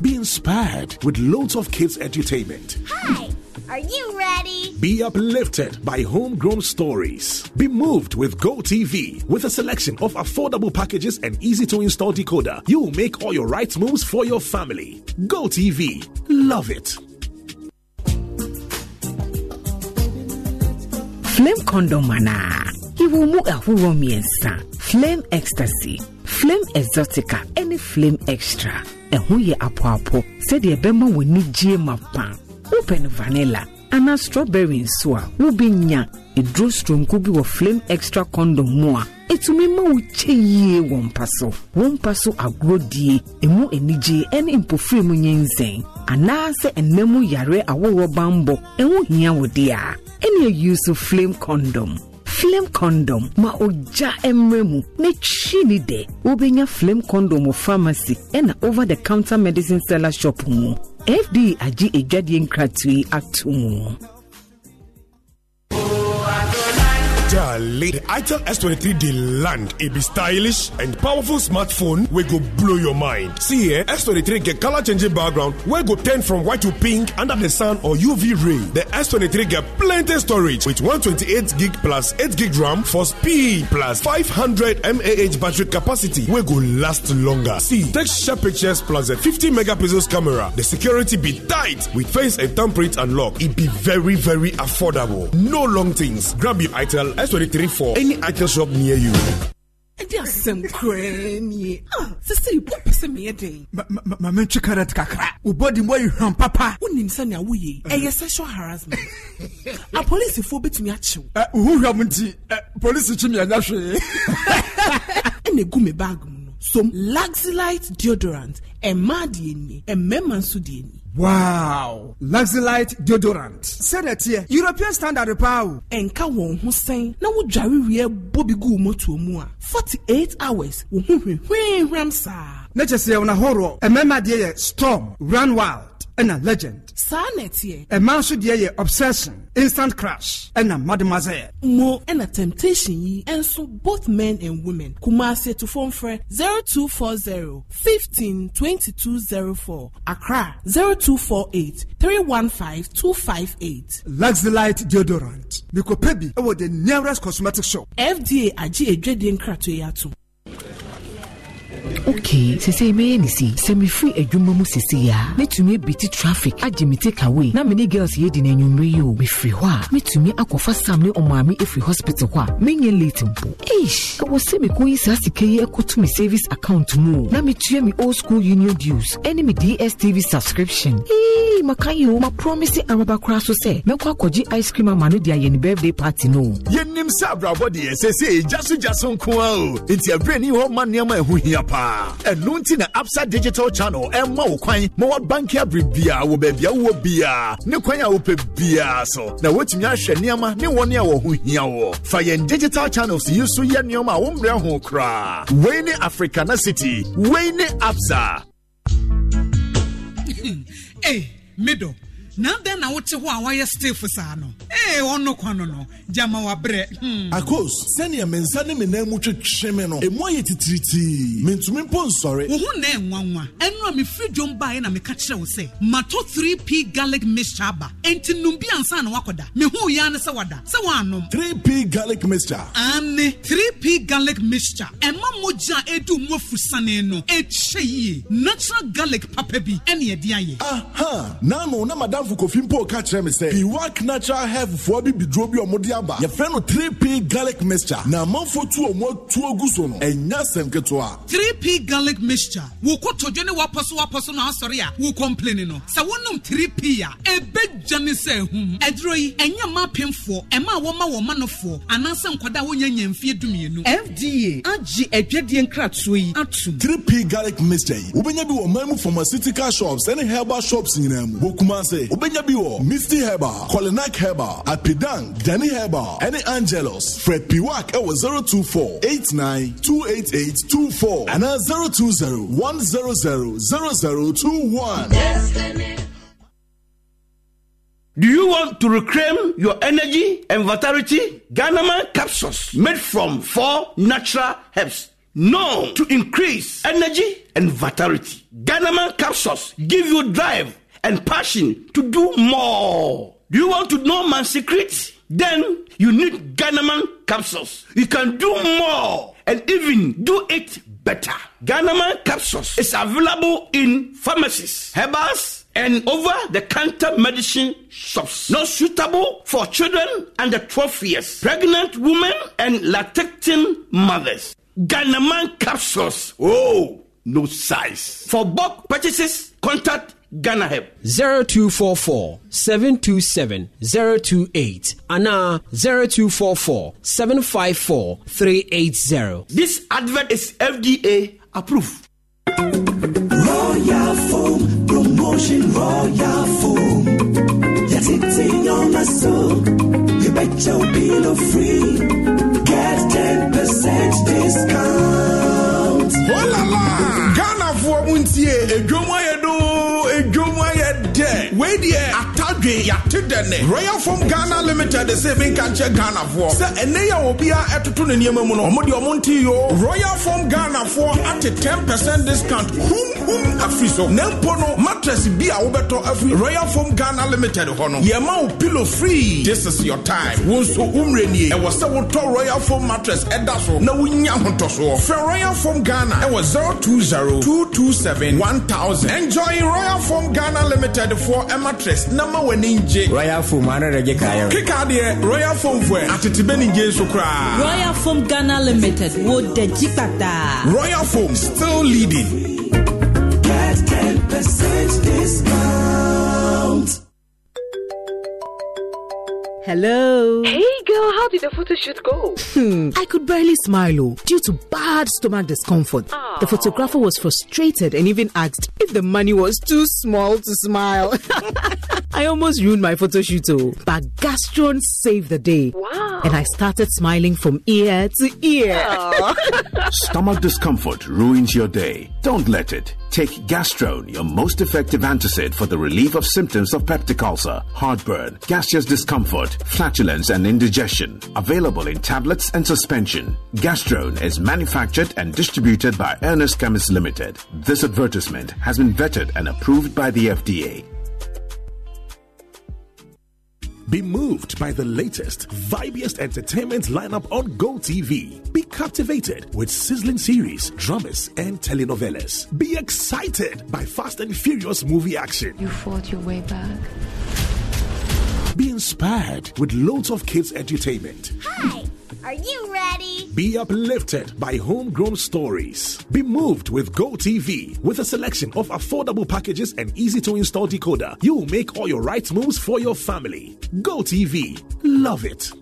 Be inspired with loads of kids' entertainment. Hi, are you ready? Be uplifted by homegrown stories. Be moved with GoTV. With a selection of affordable packages and easy to install decoder, you will make all your right moves for your family. GoTV. Love it. Flame condom anaa yɛwɔ mu ahoroɔ mmiɛnsa flame ecstasy flame exotica Any flame extra ɛho yɛ apoapo sɛdeɛ ɛbɛma w'ani gyie ma pa wopɛ no vanilla anaa strawberry nso a wobɛnya ɛduro soronko bi wɔ flame extra condom mu a ɛtumi ma wo kyɛ yie wɔ mpa so wo mpa so agorodie ɛmu anigye ne mpofiri mu nyɛnsɛn anaasɛ ɛnna mu yare aworɔ bambɔ ɛho hia wo deɛ a ɛne ayi so flame condom flame condom ma ogya mmerɛ mu. Na twi ne dɛ wobɛnya flame condom wɔ pharmacy ɛna over the counter medicine seller shop mu. Fda agye edwadeɛ nkratoe ato mu Jolly. The Itel S23 they land. It be stylish and powerful smartphone we go blow your mind. See eh, here, S23 get color changing background where go turn from white to pink under the sun or UV ray. The S23 get plenty storage with 128 gig plus 8 gig RAM for speed plus 500 mAh battery capacity we go last longer. See, take sharp pictures plus a 50 megapixels camera. The security be tight with face and thumbprint unlock. It be very very affordable. No long things. Grab your Itel S23 for any Itel shop near you. ɛde asɛm koraa nie sesei wopɛ sɛ meyɛ den mamentwe karat kakra. Wo bɔde mu ayi hwam papa. Wonim sɛnea woyei ɛyɛ sexual harassment. Apolisifoɔ bɛtumi akyew. Wohu hwam nti eh, polisi kyi mianya hwee ɛna ɛgu me bag mu no. Som laxilite deodorant ɛmaa deɛ nie ɛmɛma nso deɛ nie wow luxelite deodorant sɛdeɛ teɛ european standard paa o ɛnka wɔn ho sɛn na wodware wie bɔ bi gu motoɔ mu a 48 hours wo ho hwehwee hwam saa na kyɛ sɛ yɛwo nahoroɔ ɛmɛma deɛ yɛ storm run wild ɛna legend saa na ɛteɛ. ɛmaa nso deɛ yɛ obsession instant crash ɛna mademoiselle. mo ɛna temptation yi ɛnso both men and women kumasi etufo nfrɛ zero two four zero fifteen twenty two zero four accra zero two four eight three one five two five eight. luxelite deodorant mikopebi ɛwɔ the nearest cosmetic shop. fda agye edwadie nkratoe ato okay sesei mɛyɛ ne si sɛ mefiri adwuma mu sesei a mɛtumi abiti traffic agye me take away. Na mene girls yɛdi no anwummerɛ yi o mefiri hɔ a mɛtumi akɔfa sam ne ɔmaame ɛfiri hospital hɔ a menyɛ late mpo. Eish ɛwɔ sɛ mekɔyi saa sika yi ɛkɔto me service account mu o. Na metua me old school union dues. Ɛne me dstv subscription. Ee maka yi o mapromise araba koraa so sɛ mɛkɔ akɔgye ice cream ama no de ayɛ ne birthday party no yɛnim sɛ abrabɔ deɛ ɛsɛ sɛ ɛgya so gya so nko a o. Enti aberɛ ni hɔ ma nneɛma ɛho hia paa ɛno nti na absa digital channel ɛma wo kwan ma wabanke abere biaa wɔ baabi a wowɔ biaa ne kwan a wopɛ biaa so na woatumi ahwɛ nneɛma ne wɔne a wɔ ho hia wɔ fa yɛn digital channels yi so yɛ nneɛma a wommrɛ ho koraa wei ne africana city wei ne absa. Hey, middle. Na dɛn na wote hɔ a woayɛ stiff saa no. Ee ɔno kwa no no. Gyama wabrɛ. Hmm. akos sɛnea me nsa ne me nan mu twetwe me no ɛmu ayɛ titiritii mentumi mpo nsɔre. Wo ho na ɛnwanwa ɛno a mefiri dwom baeɛ na meka kyerɛ wo sɛ mato 3p garlic mixture aba. Enti nom bi ansa na woakɔda. Mehuu yɛa ne sɛ wada. Sɛ woanom. 3p garlic mixture. Ane 3p garlic mixture. Ɛma mogya a ɛdu mu afusane no ɛkyɛ yie. Natural garlic papa bi ɛne ɛde ayɛ. Aha naano na madamfo kofi mpo ka kyerɛ me sɛ piwak natural healthfoɔ bi biduro bi ɔmode aba. Yɛfrɛ no 3p garlic mixture. Na amanfo tu ɔmo atuo gu so no ɛnya sɛm ketewa. 3p garlic mixture. Wo kotodwe ne wapɔ so wapɔ so na asɔre a wo complain no. Sɛ wonom 3p a ɛbɛgya ne sɛ ahum ɛduro yi ɛnyɛ ma apemfoɔ ɛma a wɔma wɔn manofoɔ anaasɛ nkɔda a wonya nya mfie dumienu fda agye adwadeɛ nkratoɔ yi atom 3p garlic mixture yi wobɛnya bi wɔ man mu pharmaceutical shops ɛne herbal shops nyinaa mu. Wɔ kumase wobɛnya bi wɔ misty herbal colinac herbal apidang dani herbal ɛne angelos fred piwak ɛwɔ 024 89 288 24 anaa 020 100 0021 Do you want to reclaim your energy and vitality? Ghanaman capsules made from four natural herbs known to increase energy and vitality. Ghanaman capsules give you drive and passion to do more. Do you want to know my secret? Then you need Ghanaman capsules. You can do more and even do it better. Ghanaman capsules is available in pharmacies, herbals, and over the counter medicine shops. Not suitable for children under 12 years, pregnant women, and lactating mothers. Ghanaman capsules. Oh, no size. For bulk purchases, contact Ghana Help. 0244 727 028 Ana 0244 754 380. This advert is FDA approved. Royal Foam promotion, Royal Foam. Get it in your muscle. You bet your bill of free. Get 10% discount. Oh la la! Ghana for Muntie, Edwom deɛ atadwe yate dɛnɛ. Royal Foam Ghana Limited sɛ mi nka nkyɛ Ghana foɔ. Sɛ ɛnɛ yɛ obi a ɛtoto ne nneɛma mu no, ɔmo deɛ ɔmo nti yo. Royal Ghana foɔ ate ten percent discount. Hum hum afiri so. Na mpo no mattress bi a wobɛtɔ afiri Royal Foam Ghana Limited hɔ no, yɛma wo pillow free. This is your time. Wo nso umre nie. Ɛwɔ sɛ wotɔ Royal Foam mattress ɛda so na wonya ahotɔsoɔ. Frɛ Royal Foam Ghana ɛwɔ 020 227 1000. Enjoy Royal Foam Ghana Limited for a mattress ma w'ani ngye. Royal Foam ano regye kaayɛ. Keka deɛ Royal Foam fo atete bɛ ne ngye nso koraa. Royal Foam Ghana Limited wo dagyi pata. Royal Foam still leading. Get 10% discount. Hello. Hey girl, how did the photo shoot go? Hmm, I could barely smile oh, due to bad stomach discomfort. The photographer was frustrated and even asked if the money was too small to smile. I almost ruined my photo shoot oh, but Gastrone saved the day. Wow. And I started smiling from ear to ear. Stomach discomfort ruins your day. Don't let it. Take Gastrone, your most effective antacid for the relief of symptoms of peptic ulcer, heartburn, gaseous discomfort, flatulence, and indigestion. Available in tablets and suspension. Gastrone is manufactured and distributed by Ernest Chemist Limited. This advertisement has been vetted and approved by the FDA. Be moved by the latest, vibiest entertainment lineup on GoTV. Be captivated with sizzling series, dramas, and telenovelas. Be excited by Fast and Furious movie action. You fought your way back. Be inspired with loads of kids' entertainment. Hi, are you ready? Be uplifted by homegrown stories. Be moved with GoTV with a selection of affordable packages and easy to install decoder. You'll make all your right moves for your family. GoTV. Love it.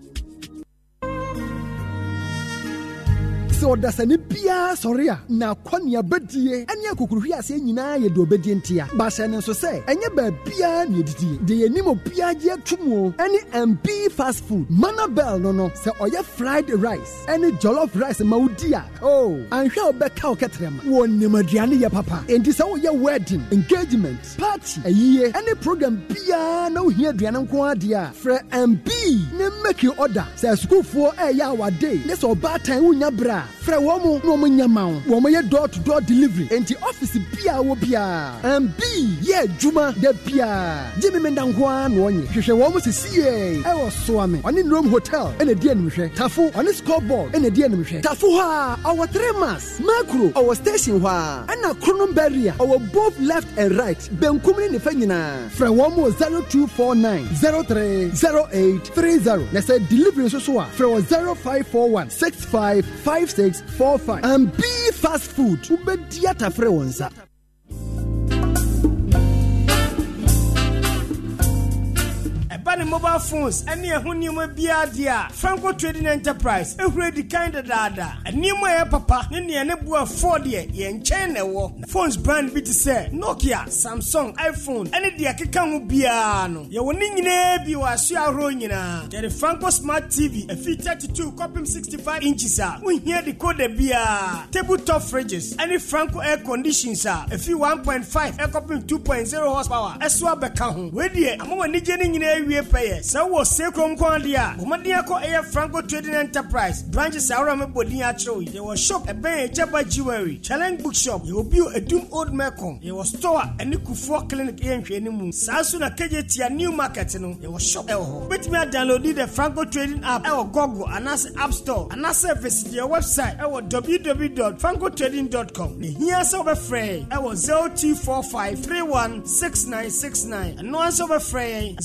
Sɛ ɔdasani biara sɔre a na akɔnea bɛdie ne akokuruhwi aseɛ nyinaa yɛ deɛ ɔbɛdie ntia. Bahyɛ no nso sɛ ɛnyɛ baabiara ne yɛdidie deɛ yɛnim obiara gye ato mu o ɛne mb fast food mana bell no no sɛ ɔyɛ fried rice ɛne jollof rice ma wodi a o anhwɛ a wobɛka wo kɛtrɛma. Wɔnim aduane yɛ papa. Enti sɛ woyɛ wedding engagement party ayie ɛne program biara na wohia aduane nko adeɛ a frɛ mb ne make order. Sɛ asukuufoɔ ɛyɛ awade ne sɛ ɔbaatan wonya berɛ a frɛ wɔn mo na wɔn nya ma wo. Wɔn yɛ door to door delivery. Enti ɔfisi biara wɔ biara mb yɛ adwuma da gye me menda nko ara na ɔnyɛ hwehwɛ wɔn mo sisi yɛ. Ɛwɔ soame. Ɔne nrom hotel. Ɛna di animhwɛ. Tafo ɔne scoreboard. Ɛna di animhwɛ. Tafo hɔ a ɔwɔ three mass makro ɔwɔ station hɔ a. Ɛna kronom barrier. Ɔwɔ both left and right. Benkum ne nifa nyinaa. Frɛ wɔn mo zero two four nine zero three zero eight three zero. Na sɛ delivery nso so a frɛ wɔ zero five four one six five five six four five and be fast food. Wobɛdi atafrɛ wɔn ɛba ne mobile phones ɛne ɛho nneɛma biara deɛ a franco trading enterprise ehura di kan dadaada. Nneɛma a ɛyɛ papa ne nea ne bu afɔ deɛ yɛn nkyɛn na ɛwɔ. Phones brand bi te sɛ nokia samsung iphone ɛne deɛ ɛkeka ho biara no. Yɛwɔ ne nyinaa bi wɔ aso ahorow nyinaa. Yɛde franco smart tv ɛfi 32 kɔpem 65 inches a wohia decoder biara. Tabletop fridges ɛne franco air conditions a ɛfi 1.5 ɛkɔpem 2.0 horsepower ɛso abɛka ho. Wei deɛ ama wɔ anigye no nyinaa awie pɛyɛ. Sɛ wowɔ sekrom kwan deɛ a bɔmmɔden akɔ ɛyɛ franco trading enterprise. Branches a wora mebɔdin akyerɛw yi yɛwɔ shop ɛbɛn ɛgyaba jewelry challenge bookshop yɛwɔ bio ɛdum old mecom yɛwɔ store a ɛne kufoɔ clinic yɛ nhwɛni mu. Saa nso na kɛgye tia new market no yɛwɔ shop ɛwɔ hɔ. Wobɛtumi adownload the franco trading app ɛwɔ google anaasɛ app store anaasɛ visit yɛ website ɛwɔ www.francotrading.com na hia sɛ wobɛfrɛ yɛn ɛwɔ 0245 316969 ɛno ara nso wobɛfrɛ yɛn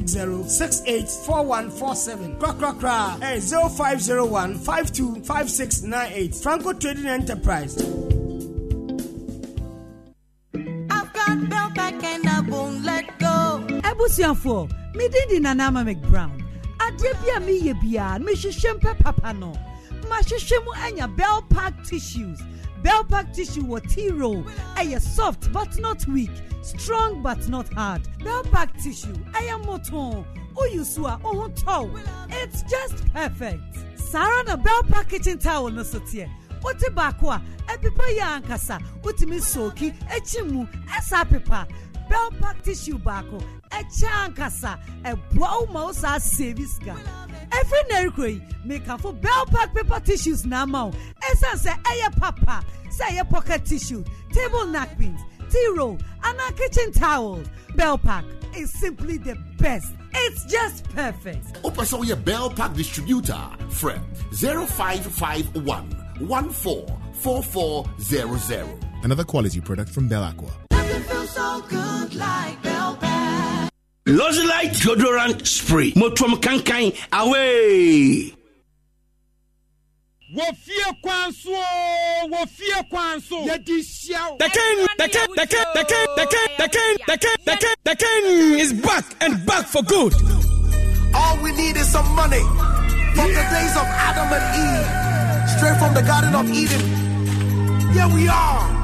0560-684147. Kra kra kra. Hey, 0501-525698. Franco Trading Enterprise. I've got no back and I won't let go. Abusiafo, me didi na nama McBrown. Adeɛ bi a meyɛ biara mehyehyɛ mpɛ papa no mahyehyɛ mu anya bell pack tissues bell pack tissue wɔ tea roll ɛyɛ soft but not weak. Strong but not hard. Bell pack tissue. Ɛyɛ mmɔtɔn woyi so a wo ho tɔw it's just perfect. Saa ara na bell pack kitchen towel no so teɛ wote baako a ɛpepa yɛ ankasa wotumi sooki akyi mu ɛsa bell pack tissue baako ɛkyɛ ankasa ɛboa wo ma wo saa save sika ɛfiri na ɛrekɔ yi mekafo bell pack paper tissues na ama wo ɛsiane sɛ ɛyɛ papa sɛ ɛyɛ pocket tissue table napkins tea roll anaa kitchen towel. Bell pack is simply the best. It's just perfect. Wopɛ sɛ woyɛ bell pack distributor frɛ 0551 144400 Another quality product from Bel Aqua. Lozilite deodorant spray. Motum kankan away. wɔfie kwan so o, wɔfie kwan so yɛde hyia The king, the king, the king, the king, the king, the king, the king, the king, the king is back and back for good. All we need is some money. From the days of Adam and Eve, straight from the Garden of Eden. Here we are.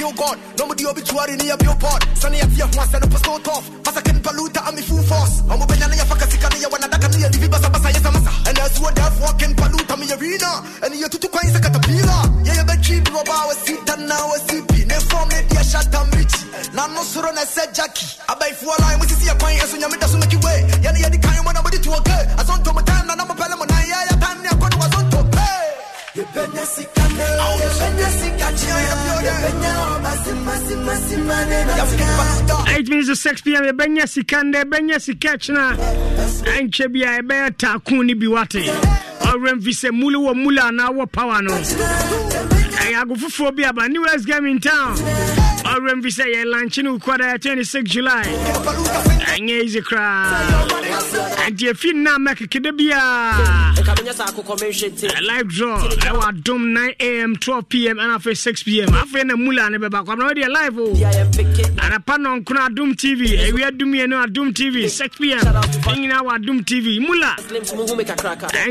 pure god. Nobody obituary near pure pot. Sunny at your one set up a so tough. Masakan Paluta and me full force. I'm open and Yafaka Sikania when I can hear the Vibasa Basayasamasa. And that's what I've walking Paluta me arena. And you're two coins a caterpillar. Yeah, but cheap robber, sit and now a CP. Ne form it, yeah, shut up, Richie. Now no sooner I said Jackie. I buy for a line, which is your pine, and so you make us make your way. Yeah, yeah, the kind when I'm ready to work. I don't time, and I'm a 8 pm It sika the 6 sika kyena sikande, bia ɛbɛyɛ taako ne bi wate ɔwerɛ mfi sɛ mulu wɔ mule anaa wɔ power no. ɛyɛ ago fofoɔ bi aba New West game in town. Orem vise ye lunch ni ukwada ya 26 July. ɛnyɛ izi crowd. Ɛnti ɛfi nna mɛkekeda biaa live draw ɛwɔ adom 9 am 12 pm ɛna afei 6 pm afei na mula ne bɛba kwamna wɔdeɛ live o. Anapa nɔnkono adom tv awia dumienu adom tv 6 pm nyinaa wɔ adom tv mula.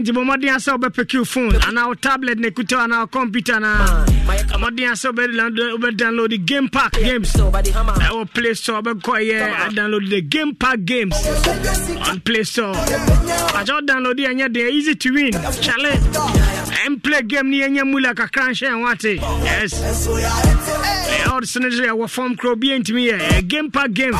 Bɔ mmɔden asɛ wobɛpɛki wo phone anaa wo tablet ne kuta wo anaa wo computer mmɔden asɛ wobɛdownload game park games. ɛwɔ play store wobɛkɔyɛ download the game park games and Play Store. I just download the and they easy to win. Challenge and play game near Yamula Kakranche and Wate. Yes. All the senators were from Crow being to me. Eh? Game pack games.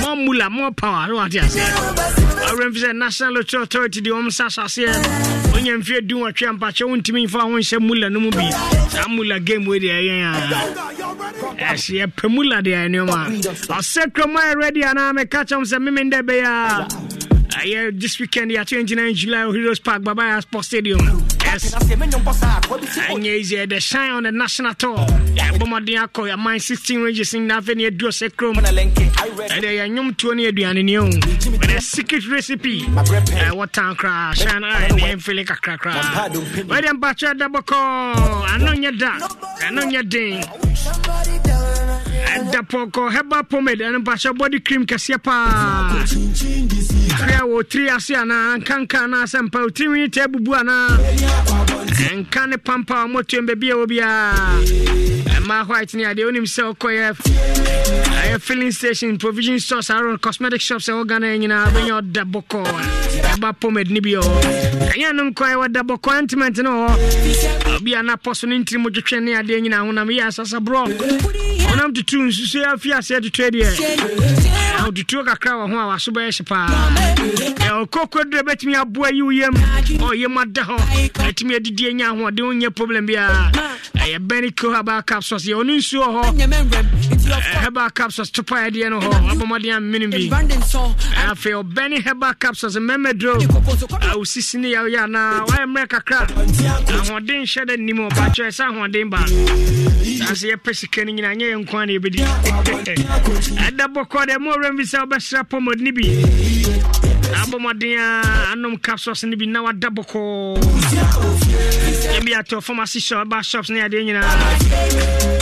More mula, more power. What you say? Aseɛ ɔwerɛmfi sɛ national lottery authority de ɔm sa asaseɛ wonya mfeɛ du wɔtwe ampakyɛ wontumi mfa ho nhyɛ mula no mu bi. Saa mula game wei deɛ ɛyɛn a ɛsɛ yɛpɛ mula deɛ ɛnneɔma ɔsɛ kurom ayɛ ready anaa meka kyɛm sɛ memendɛ ɛbɛyɛ a ɛyɛ this weekend yɛ 29 july heroes park baba yara sport stadium. Yes. Ɛnyɛ easy the shine on the national tour. Yɛbɔ mmɔden akɔ yɛman 16 ranges na afei ne yɛduro sɛ kurom ɛdeɛ yɛ nnwomtoɔ ne aduane ne o ɛdɛ secret recipe. Ɛwɔ tan koraa shine a ɛne yɛmfele kakrakraa wɛdeɛ mpakyɛ da bɔkɔɔ ano nyɛ da ɛno nyɛ den ɛda pɔkɔ herbal pomade ɛno mpahyɛ body cream kɛseɛ paa kria wɔ tiri ase anaa nkanka anaa sɛ mpa wo tirinwi ta abubu anaa ɛnka ne pampa a ɔmɔtuam baabi a wɔ biaa ɛma white ne adeɛ wonim sɛ wokɔyɛ ɛyɛ filling station provision stores aro cosmetic shops ɛwɔ ghana nyinaa bɛnya ɔda bɔkɔ ɛba pomade ne bi ɔ ɛnyɛ no nkɔ ɛwɔda bɔkɔ antiment ne wɔ obi a napɔ so ne ntiri mu twetwe ne adeɛ nyinaa honam yɛ asasa honam tutu nsusu afi aseɛ tutu deɛ wotutuo kakra wɔ ho a waso bɛyɛ hye paa. Bɛtumi aboa yi wo yam. Ɔyam ada hɔ. Ɛtumi adidie nya ahoɔden problem biaa ɛyɛ bɛne yɛ ɔno nsuo hɔ. Heba topa ɛdeɛ no hɔ. Abɔmmɔden bi. Afei ɔbɛne heba mmɛmɛduro ne yɛwoyɛ anaa? Mmerɛ kakra. Ahoɔden hyɛ da nnim. Sɛ ahoɔden yɛpɛ sika no nyina yɛ nkwa ne yɛbɛdi. Ɛda bɔkɔ bi sɛ wobɛsra pɔmɔd ne bi. Abɔmmɔden a anom capsos no bi na wada bɔkɔɔ ebi atɔ pharmacy shop ba shops ne adeɛ nyinaa.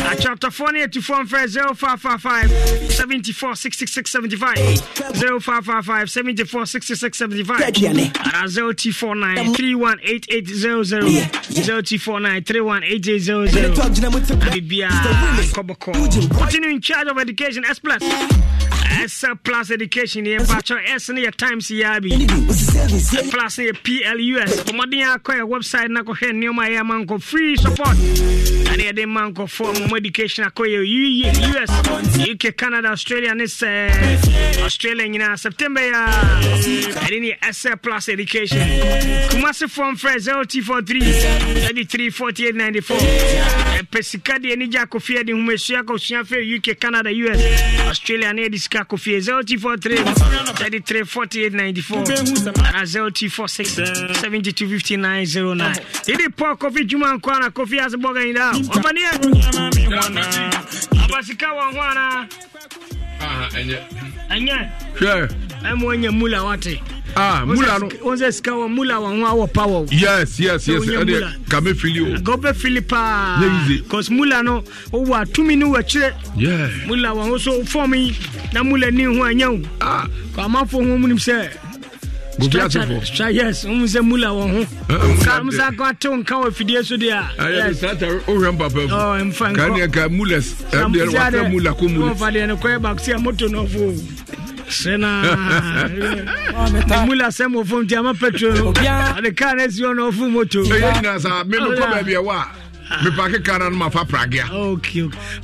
Akyɛwtɔfoɔ ne atufoɔ mfrɛ 0555 74 66 75 0555 74 66 75 ana 0249 318800 0249 318800 abibiaa nkɔbɔkɔ. Continue in charge of education s plus S plus education yɛ mpakyɛw S ne yɛ times yɛ bi plus yɛ PLUS ɔmmɔden akɔ yɛ website na kɔhwɛ nneɔma ɛyɛ ama nkɔ free support. Ɛne yɛde ma nkɔfoɔ mo education akɔ yɛ US UK Canada Australia ne sɛ Australia nyinaa September yɛ ɛne ne yɛ S plus education. Kumasefoɔ mfrɛ 0243 33 48 94 ɛpɛ sika deɛ ne gya akɔfie de homasua akɔsua fɛ UK Canada US Australia ne yɛde sika akɔfie 0243 33 48 94 ana ah, 0246 72 59 09 yɛde pɔ kofi dwuma nkɔ ana kofi ase bɔga nyinaa ɔmaneɛ aba sika wɔ ho anaa ɛnyɛ hwɛ ɛma mula wate ah mula yes yes yes. Ɛni kame fili o. gɔbɛ fili paa cause mula no o wa tumi ni wɔ mula wɔn ho so fɔm ah. Kò a ma fɔ wɔn yes wɔn mu sɛ mula wɔn ho. Ah, nka musa kɔ atew nka wɔ fidie so de a. ayi ah, sata o hwɛ mpapa mu. ɔ nfa nkɔ kaniya ka mula eh, ɛɛ wasa mula ko mula. n'o fa de ɛni kɔɛ baako si a senamula sɛ mofom nti ama petro no ade ah. kar no asi ɔna ɔfo moto. Ɛyɛ nyina saa menokɔ baabi ɛwɔ a mepake kar no no mafa pragea ah,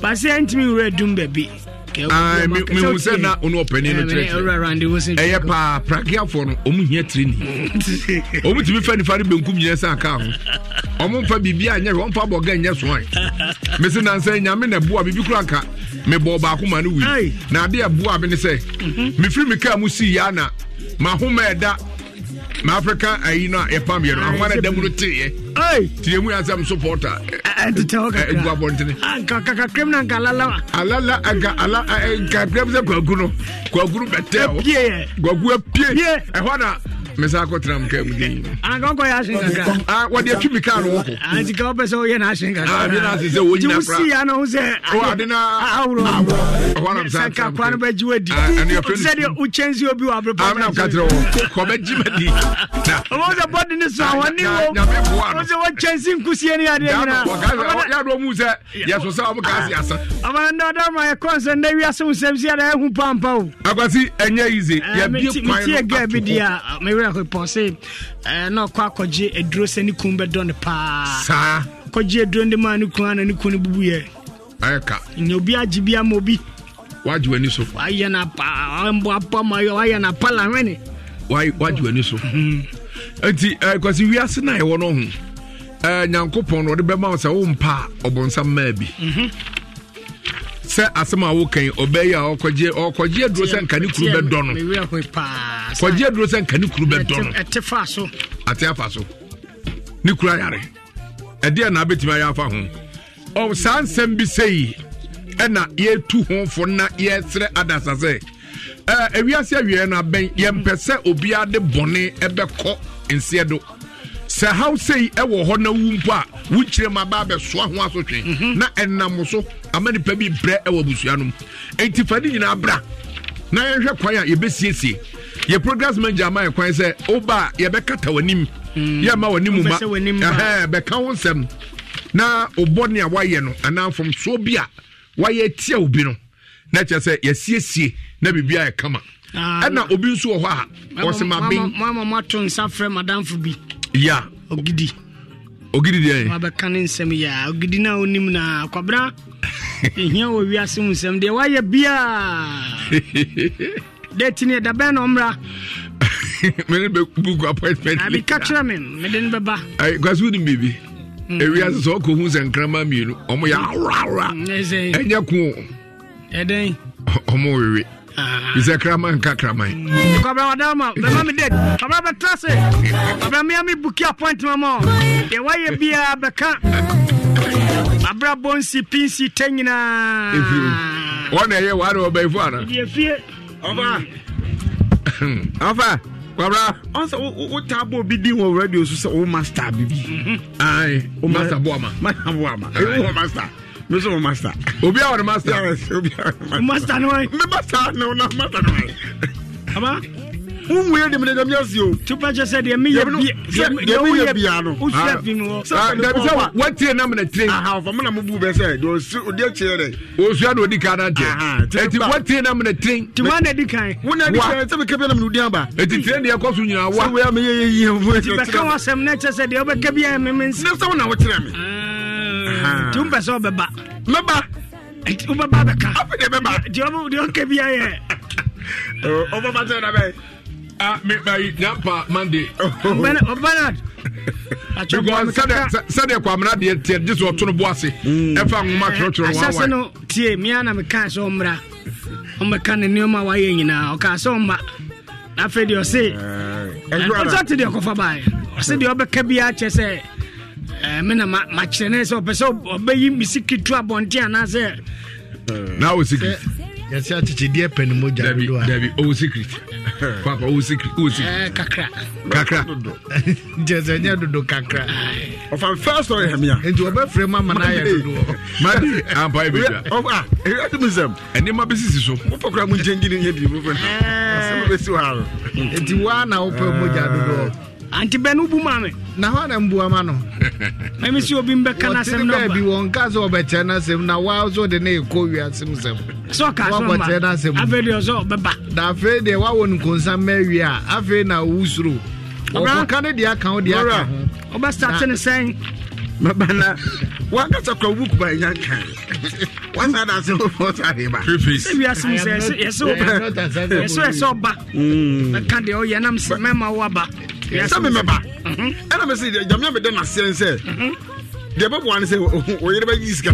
ba sɛ antimi werɛ dum baabi mehu sɛ na wo ne ɔpani no kyerɛkyerɛ ɛyɛ paa prageafoɔ no ɔmu hia tirini ɔmu tumi fa nifa no bɛnkum nyinaa sɛ aka ho. Ɔmo mfa biribia nyɛ hwɛ ɔmfa bɔga nyɛ soae mese nansɛ nyame na boa biribi kora nka mebɔɔ baako ma no wui. Na ade a boa me ne sɛ mefiri me kaa mu sii yɛ na mahoma ɛda Eh, na africa ayi no a yɛpam yɛ no ahoa na dam no teeɛ tiɛmu asɛm so pɔta guabɔntene kakakakram no anka alalawa alala aga ala eh, eh, nkakram sɛ kwagu no. Kwagu no bɛtɛw kwagu apie ɛhɔ na mesa akɔtena m kaa mu din wɔde atwi mi kaa no wɔ ko anti ka wopɛ sɛ woyɛ no ahyen ade no ase sɛ wɔnyina wosia no ho sɛ ade no ahoro ɛhɔ nam sa sɛ kakora no bɛgye wadi sɛdeɛ wokyɛnsi obi wɔ aberepamnam ka kyerɛ wɔ kɔbɛgye ma di. Ɔmɔ sɛ bɔde ne so ahɔne wɔ sɛ wɔkyɛnsi nkusie ne adeɛ nyinayɛdoɔ mu sɛ yɛso sɛ wɔm kaa se asa ɔmanadɔdɔma yɛkɔ sɛ nda wiase wo nsɛm si ada ɛhu pampa o akwasi ɛnyɛ easy yɛbie kwan metie ga bi di a mewura pɔ sɛ na ɔkɔ akɔgye aduro sɛ ne kun bɛdɔ no paa. Saa. Kɔgye aduro de maa ne kun ana ne kun no bubuyɛ ayɛ ka. Nya obi agye bi ama obi. Wagye w'ani so. Wayɛ no apa ma wayɛ no apa la hwene. Wagye w'ani so. Nti kwasi wiase no a ɛwɔ no ho nyankopɔn no ɔde bɛma wo sɛ wompa ɔbɔnsam maa bi sɛ asɛm a wokan ɔbɛyi a ɔkɔgye ɔkɔgye aduro sɛ nka ne kuru bɛdɔ no. Kɔgye aduro sɛ nka ne kuru bɛdɔ no. ɛte fa so. Ate afa so. Ne kuru ayare ɛdeɛ na abɛtumi ayɛ afa ho. Ɔ saa nsɛm bi sɛyi ɛna yɛtu ho fo na yɛsrɛ adasa sɛ ewiase awie no abɛn yɛmpɛ sɛ obiara de bɔne ɛbɛkɔ nseɛ do sɛ haw sei ɛwɔ hɔ na wu mpo a wokyerɛ mu aba abɛsoa ho asotwe na ɛnam so ama nipa bi brɛ ɛwɔ abusua no mu enti fa ne nyinaa bra. Na yɛhwɛ kwan a yɛbɛsiesie. Yɛ programs manager ama yɛ kwan sɛ woba a yɛbɛkata w'anim. Yɛma w'anim ma. Bɛka ho nsɛm. Na wobɔne a woayɛ no anaa mfomsoɔ bi a woayɛ tia wo bi no na kyerɛ sɛ yɛsiesie na biribia yɛ kama. Ɛna obi nso wɔ hɔ a ɔsɛ maben mama mato nsa frɛ madamfo bi. Ya ogidi. Ogidi deɛ wabɛka ne nsɛm yɛ a ogidi no a wonim na kwabena ɛhia wɔ wiase mu nsɛm deɛ woayɛ biaa date ne ɛda bɛn na ɔmmra. Mene bɛbook appointment abika kyerɛ me mede no bɛba. Kwase wonim biribi ewiase sɛ ɔkɔhu sɛ nkrama mmienu ɔmo yɛ aworawora ɛnyɛ ko. Ɛdɛn? Ɔmo wewe. Bisɛ kraman nka kraman. Kwabra wadama bɛma me? Date kwabra bɛtra se kwabra mea me buki appointment ma deɛ woayɛ biaa bɛka abrɛ bonsi pinsi ta nyinaa wɔna ɛyɛ wade wɔbɛifo ana deɛ fie ɔfa ɔfa kwabra ɔsɛ wotaa bɔ obi din wɔ radio so sɛ wo master bibi. Ai master boama. Master boama. Ɛwɔ master me so master obi a wɔ master yes obi a wɔ master master no wai me master no na master no wai ama nwuye de mene dɛmɛ si o. tupa kyɛ sɛ deɛ mi yɛ bi deɛ mi yɛ bi ano. o su ɛfin wɔ. dabi sɛ wa wa tire na mene tire. aha ɔfɔ mena mo bu bɛ sɛ de ah, o su o de tiɲɛ dɛ. o su ɛna o di kan na tɛ. eti wa tire na mene tire. tuma na di kan. wo na di kan sɛbi kɛbi na mene o di an ba. eti tire de yɛ kɔ so nyina wa. sɛbi o y'a mɛ yɛ yɛ yɛ o. ti bɛ kan wa sɛm ne kyɛ sɛ deɛ o bɛ kɛbi yɛ mɛ mɛ n si. ne sɛbɛn na o tire mi nti wompɛ sɛ wobɛba. Mɛba. Nti wobɛba bɛka. Afe deɛ bɛba deɛ ɔka bia yɛ ɔbɛba sɛ da bɛ nyampa monday. Bernard sɛdeɛ kwamena deɛ teɛ gye sɛ ɔto no bo ase. Ɛfa nwoma twerɛtwerɛ no asase no tie. Mea na mekaa sɛ ɔmmra. Ɔmmɛka ne nneɔma a wayɛ nyinaa. Ɔkaa sɛ ɔmma. Na afei deɛ ɔse ɔsɛ te deɛ ɔkɔfa baɛ ɔse deɛ ɔbɛka biaa kyɛ sɛ me na makyerɛ ne sɛ ɔpɛ sɛ ɔbɛyi me sikiri abɔnte anaasɛ na wo secret yɛsɛ akyekyedeɛ pɛ ne mogya dabi dabi ɔwo secret papa ɔwo secret ɔwo secret kakra. Kakra. Nkyɛ sɛ nyɛ dodo kakra. Ɔfa first story hɛ mea nti wɔbɛfrɛ mu ama no ayɛ dodoɔ. Madi ampa yɛ bɛdwa ɛwɛde mu sɛm. Ɛnneɛma bɛsisi so. Wopɛ kora mu nkyɛngyine nyɛ bi mofɛ asɛm bɛsi wɔ ha no nti woa na wopɛ mogya dodoɔ anti bɛ no wobu ma me na hɔ na mbuama no. Mɛme sɛ obi mbɛka no asɛm no baabi wɔnka sɛ ɔbɛkyerɛ no asɛm na woa so de ne ɛkɔ wiase m sɛm. Sɛ ɔka woabɔkyerɛ no asɛm afei deɛ ɔsɛ ɔbɛba. Na afei deɛ woawɔ no nkonsa ma awie a afei na wowu suro. Ɔkɔka ne deɛ aka wo deɛ aka ho. wobɛstate ne sɛn. Mabana wankasa kora wo kuba ɛnya nkan wasa da sɛ wofɔ sade ba. Wiase mu sɛ yɛsɛ ɛsɛ ɔba. Bɛka deɛ ɔyɛ nam sɛ mɛma wo aba sɛ memɛba ɛna mɛsɛ nyame amedɛ naseɛ n sɛ deɛ bɛboa ne sɛ wo yere sika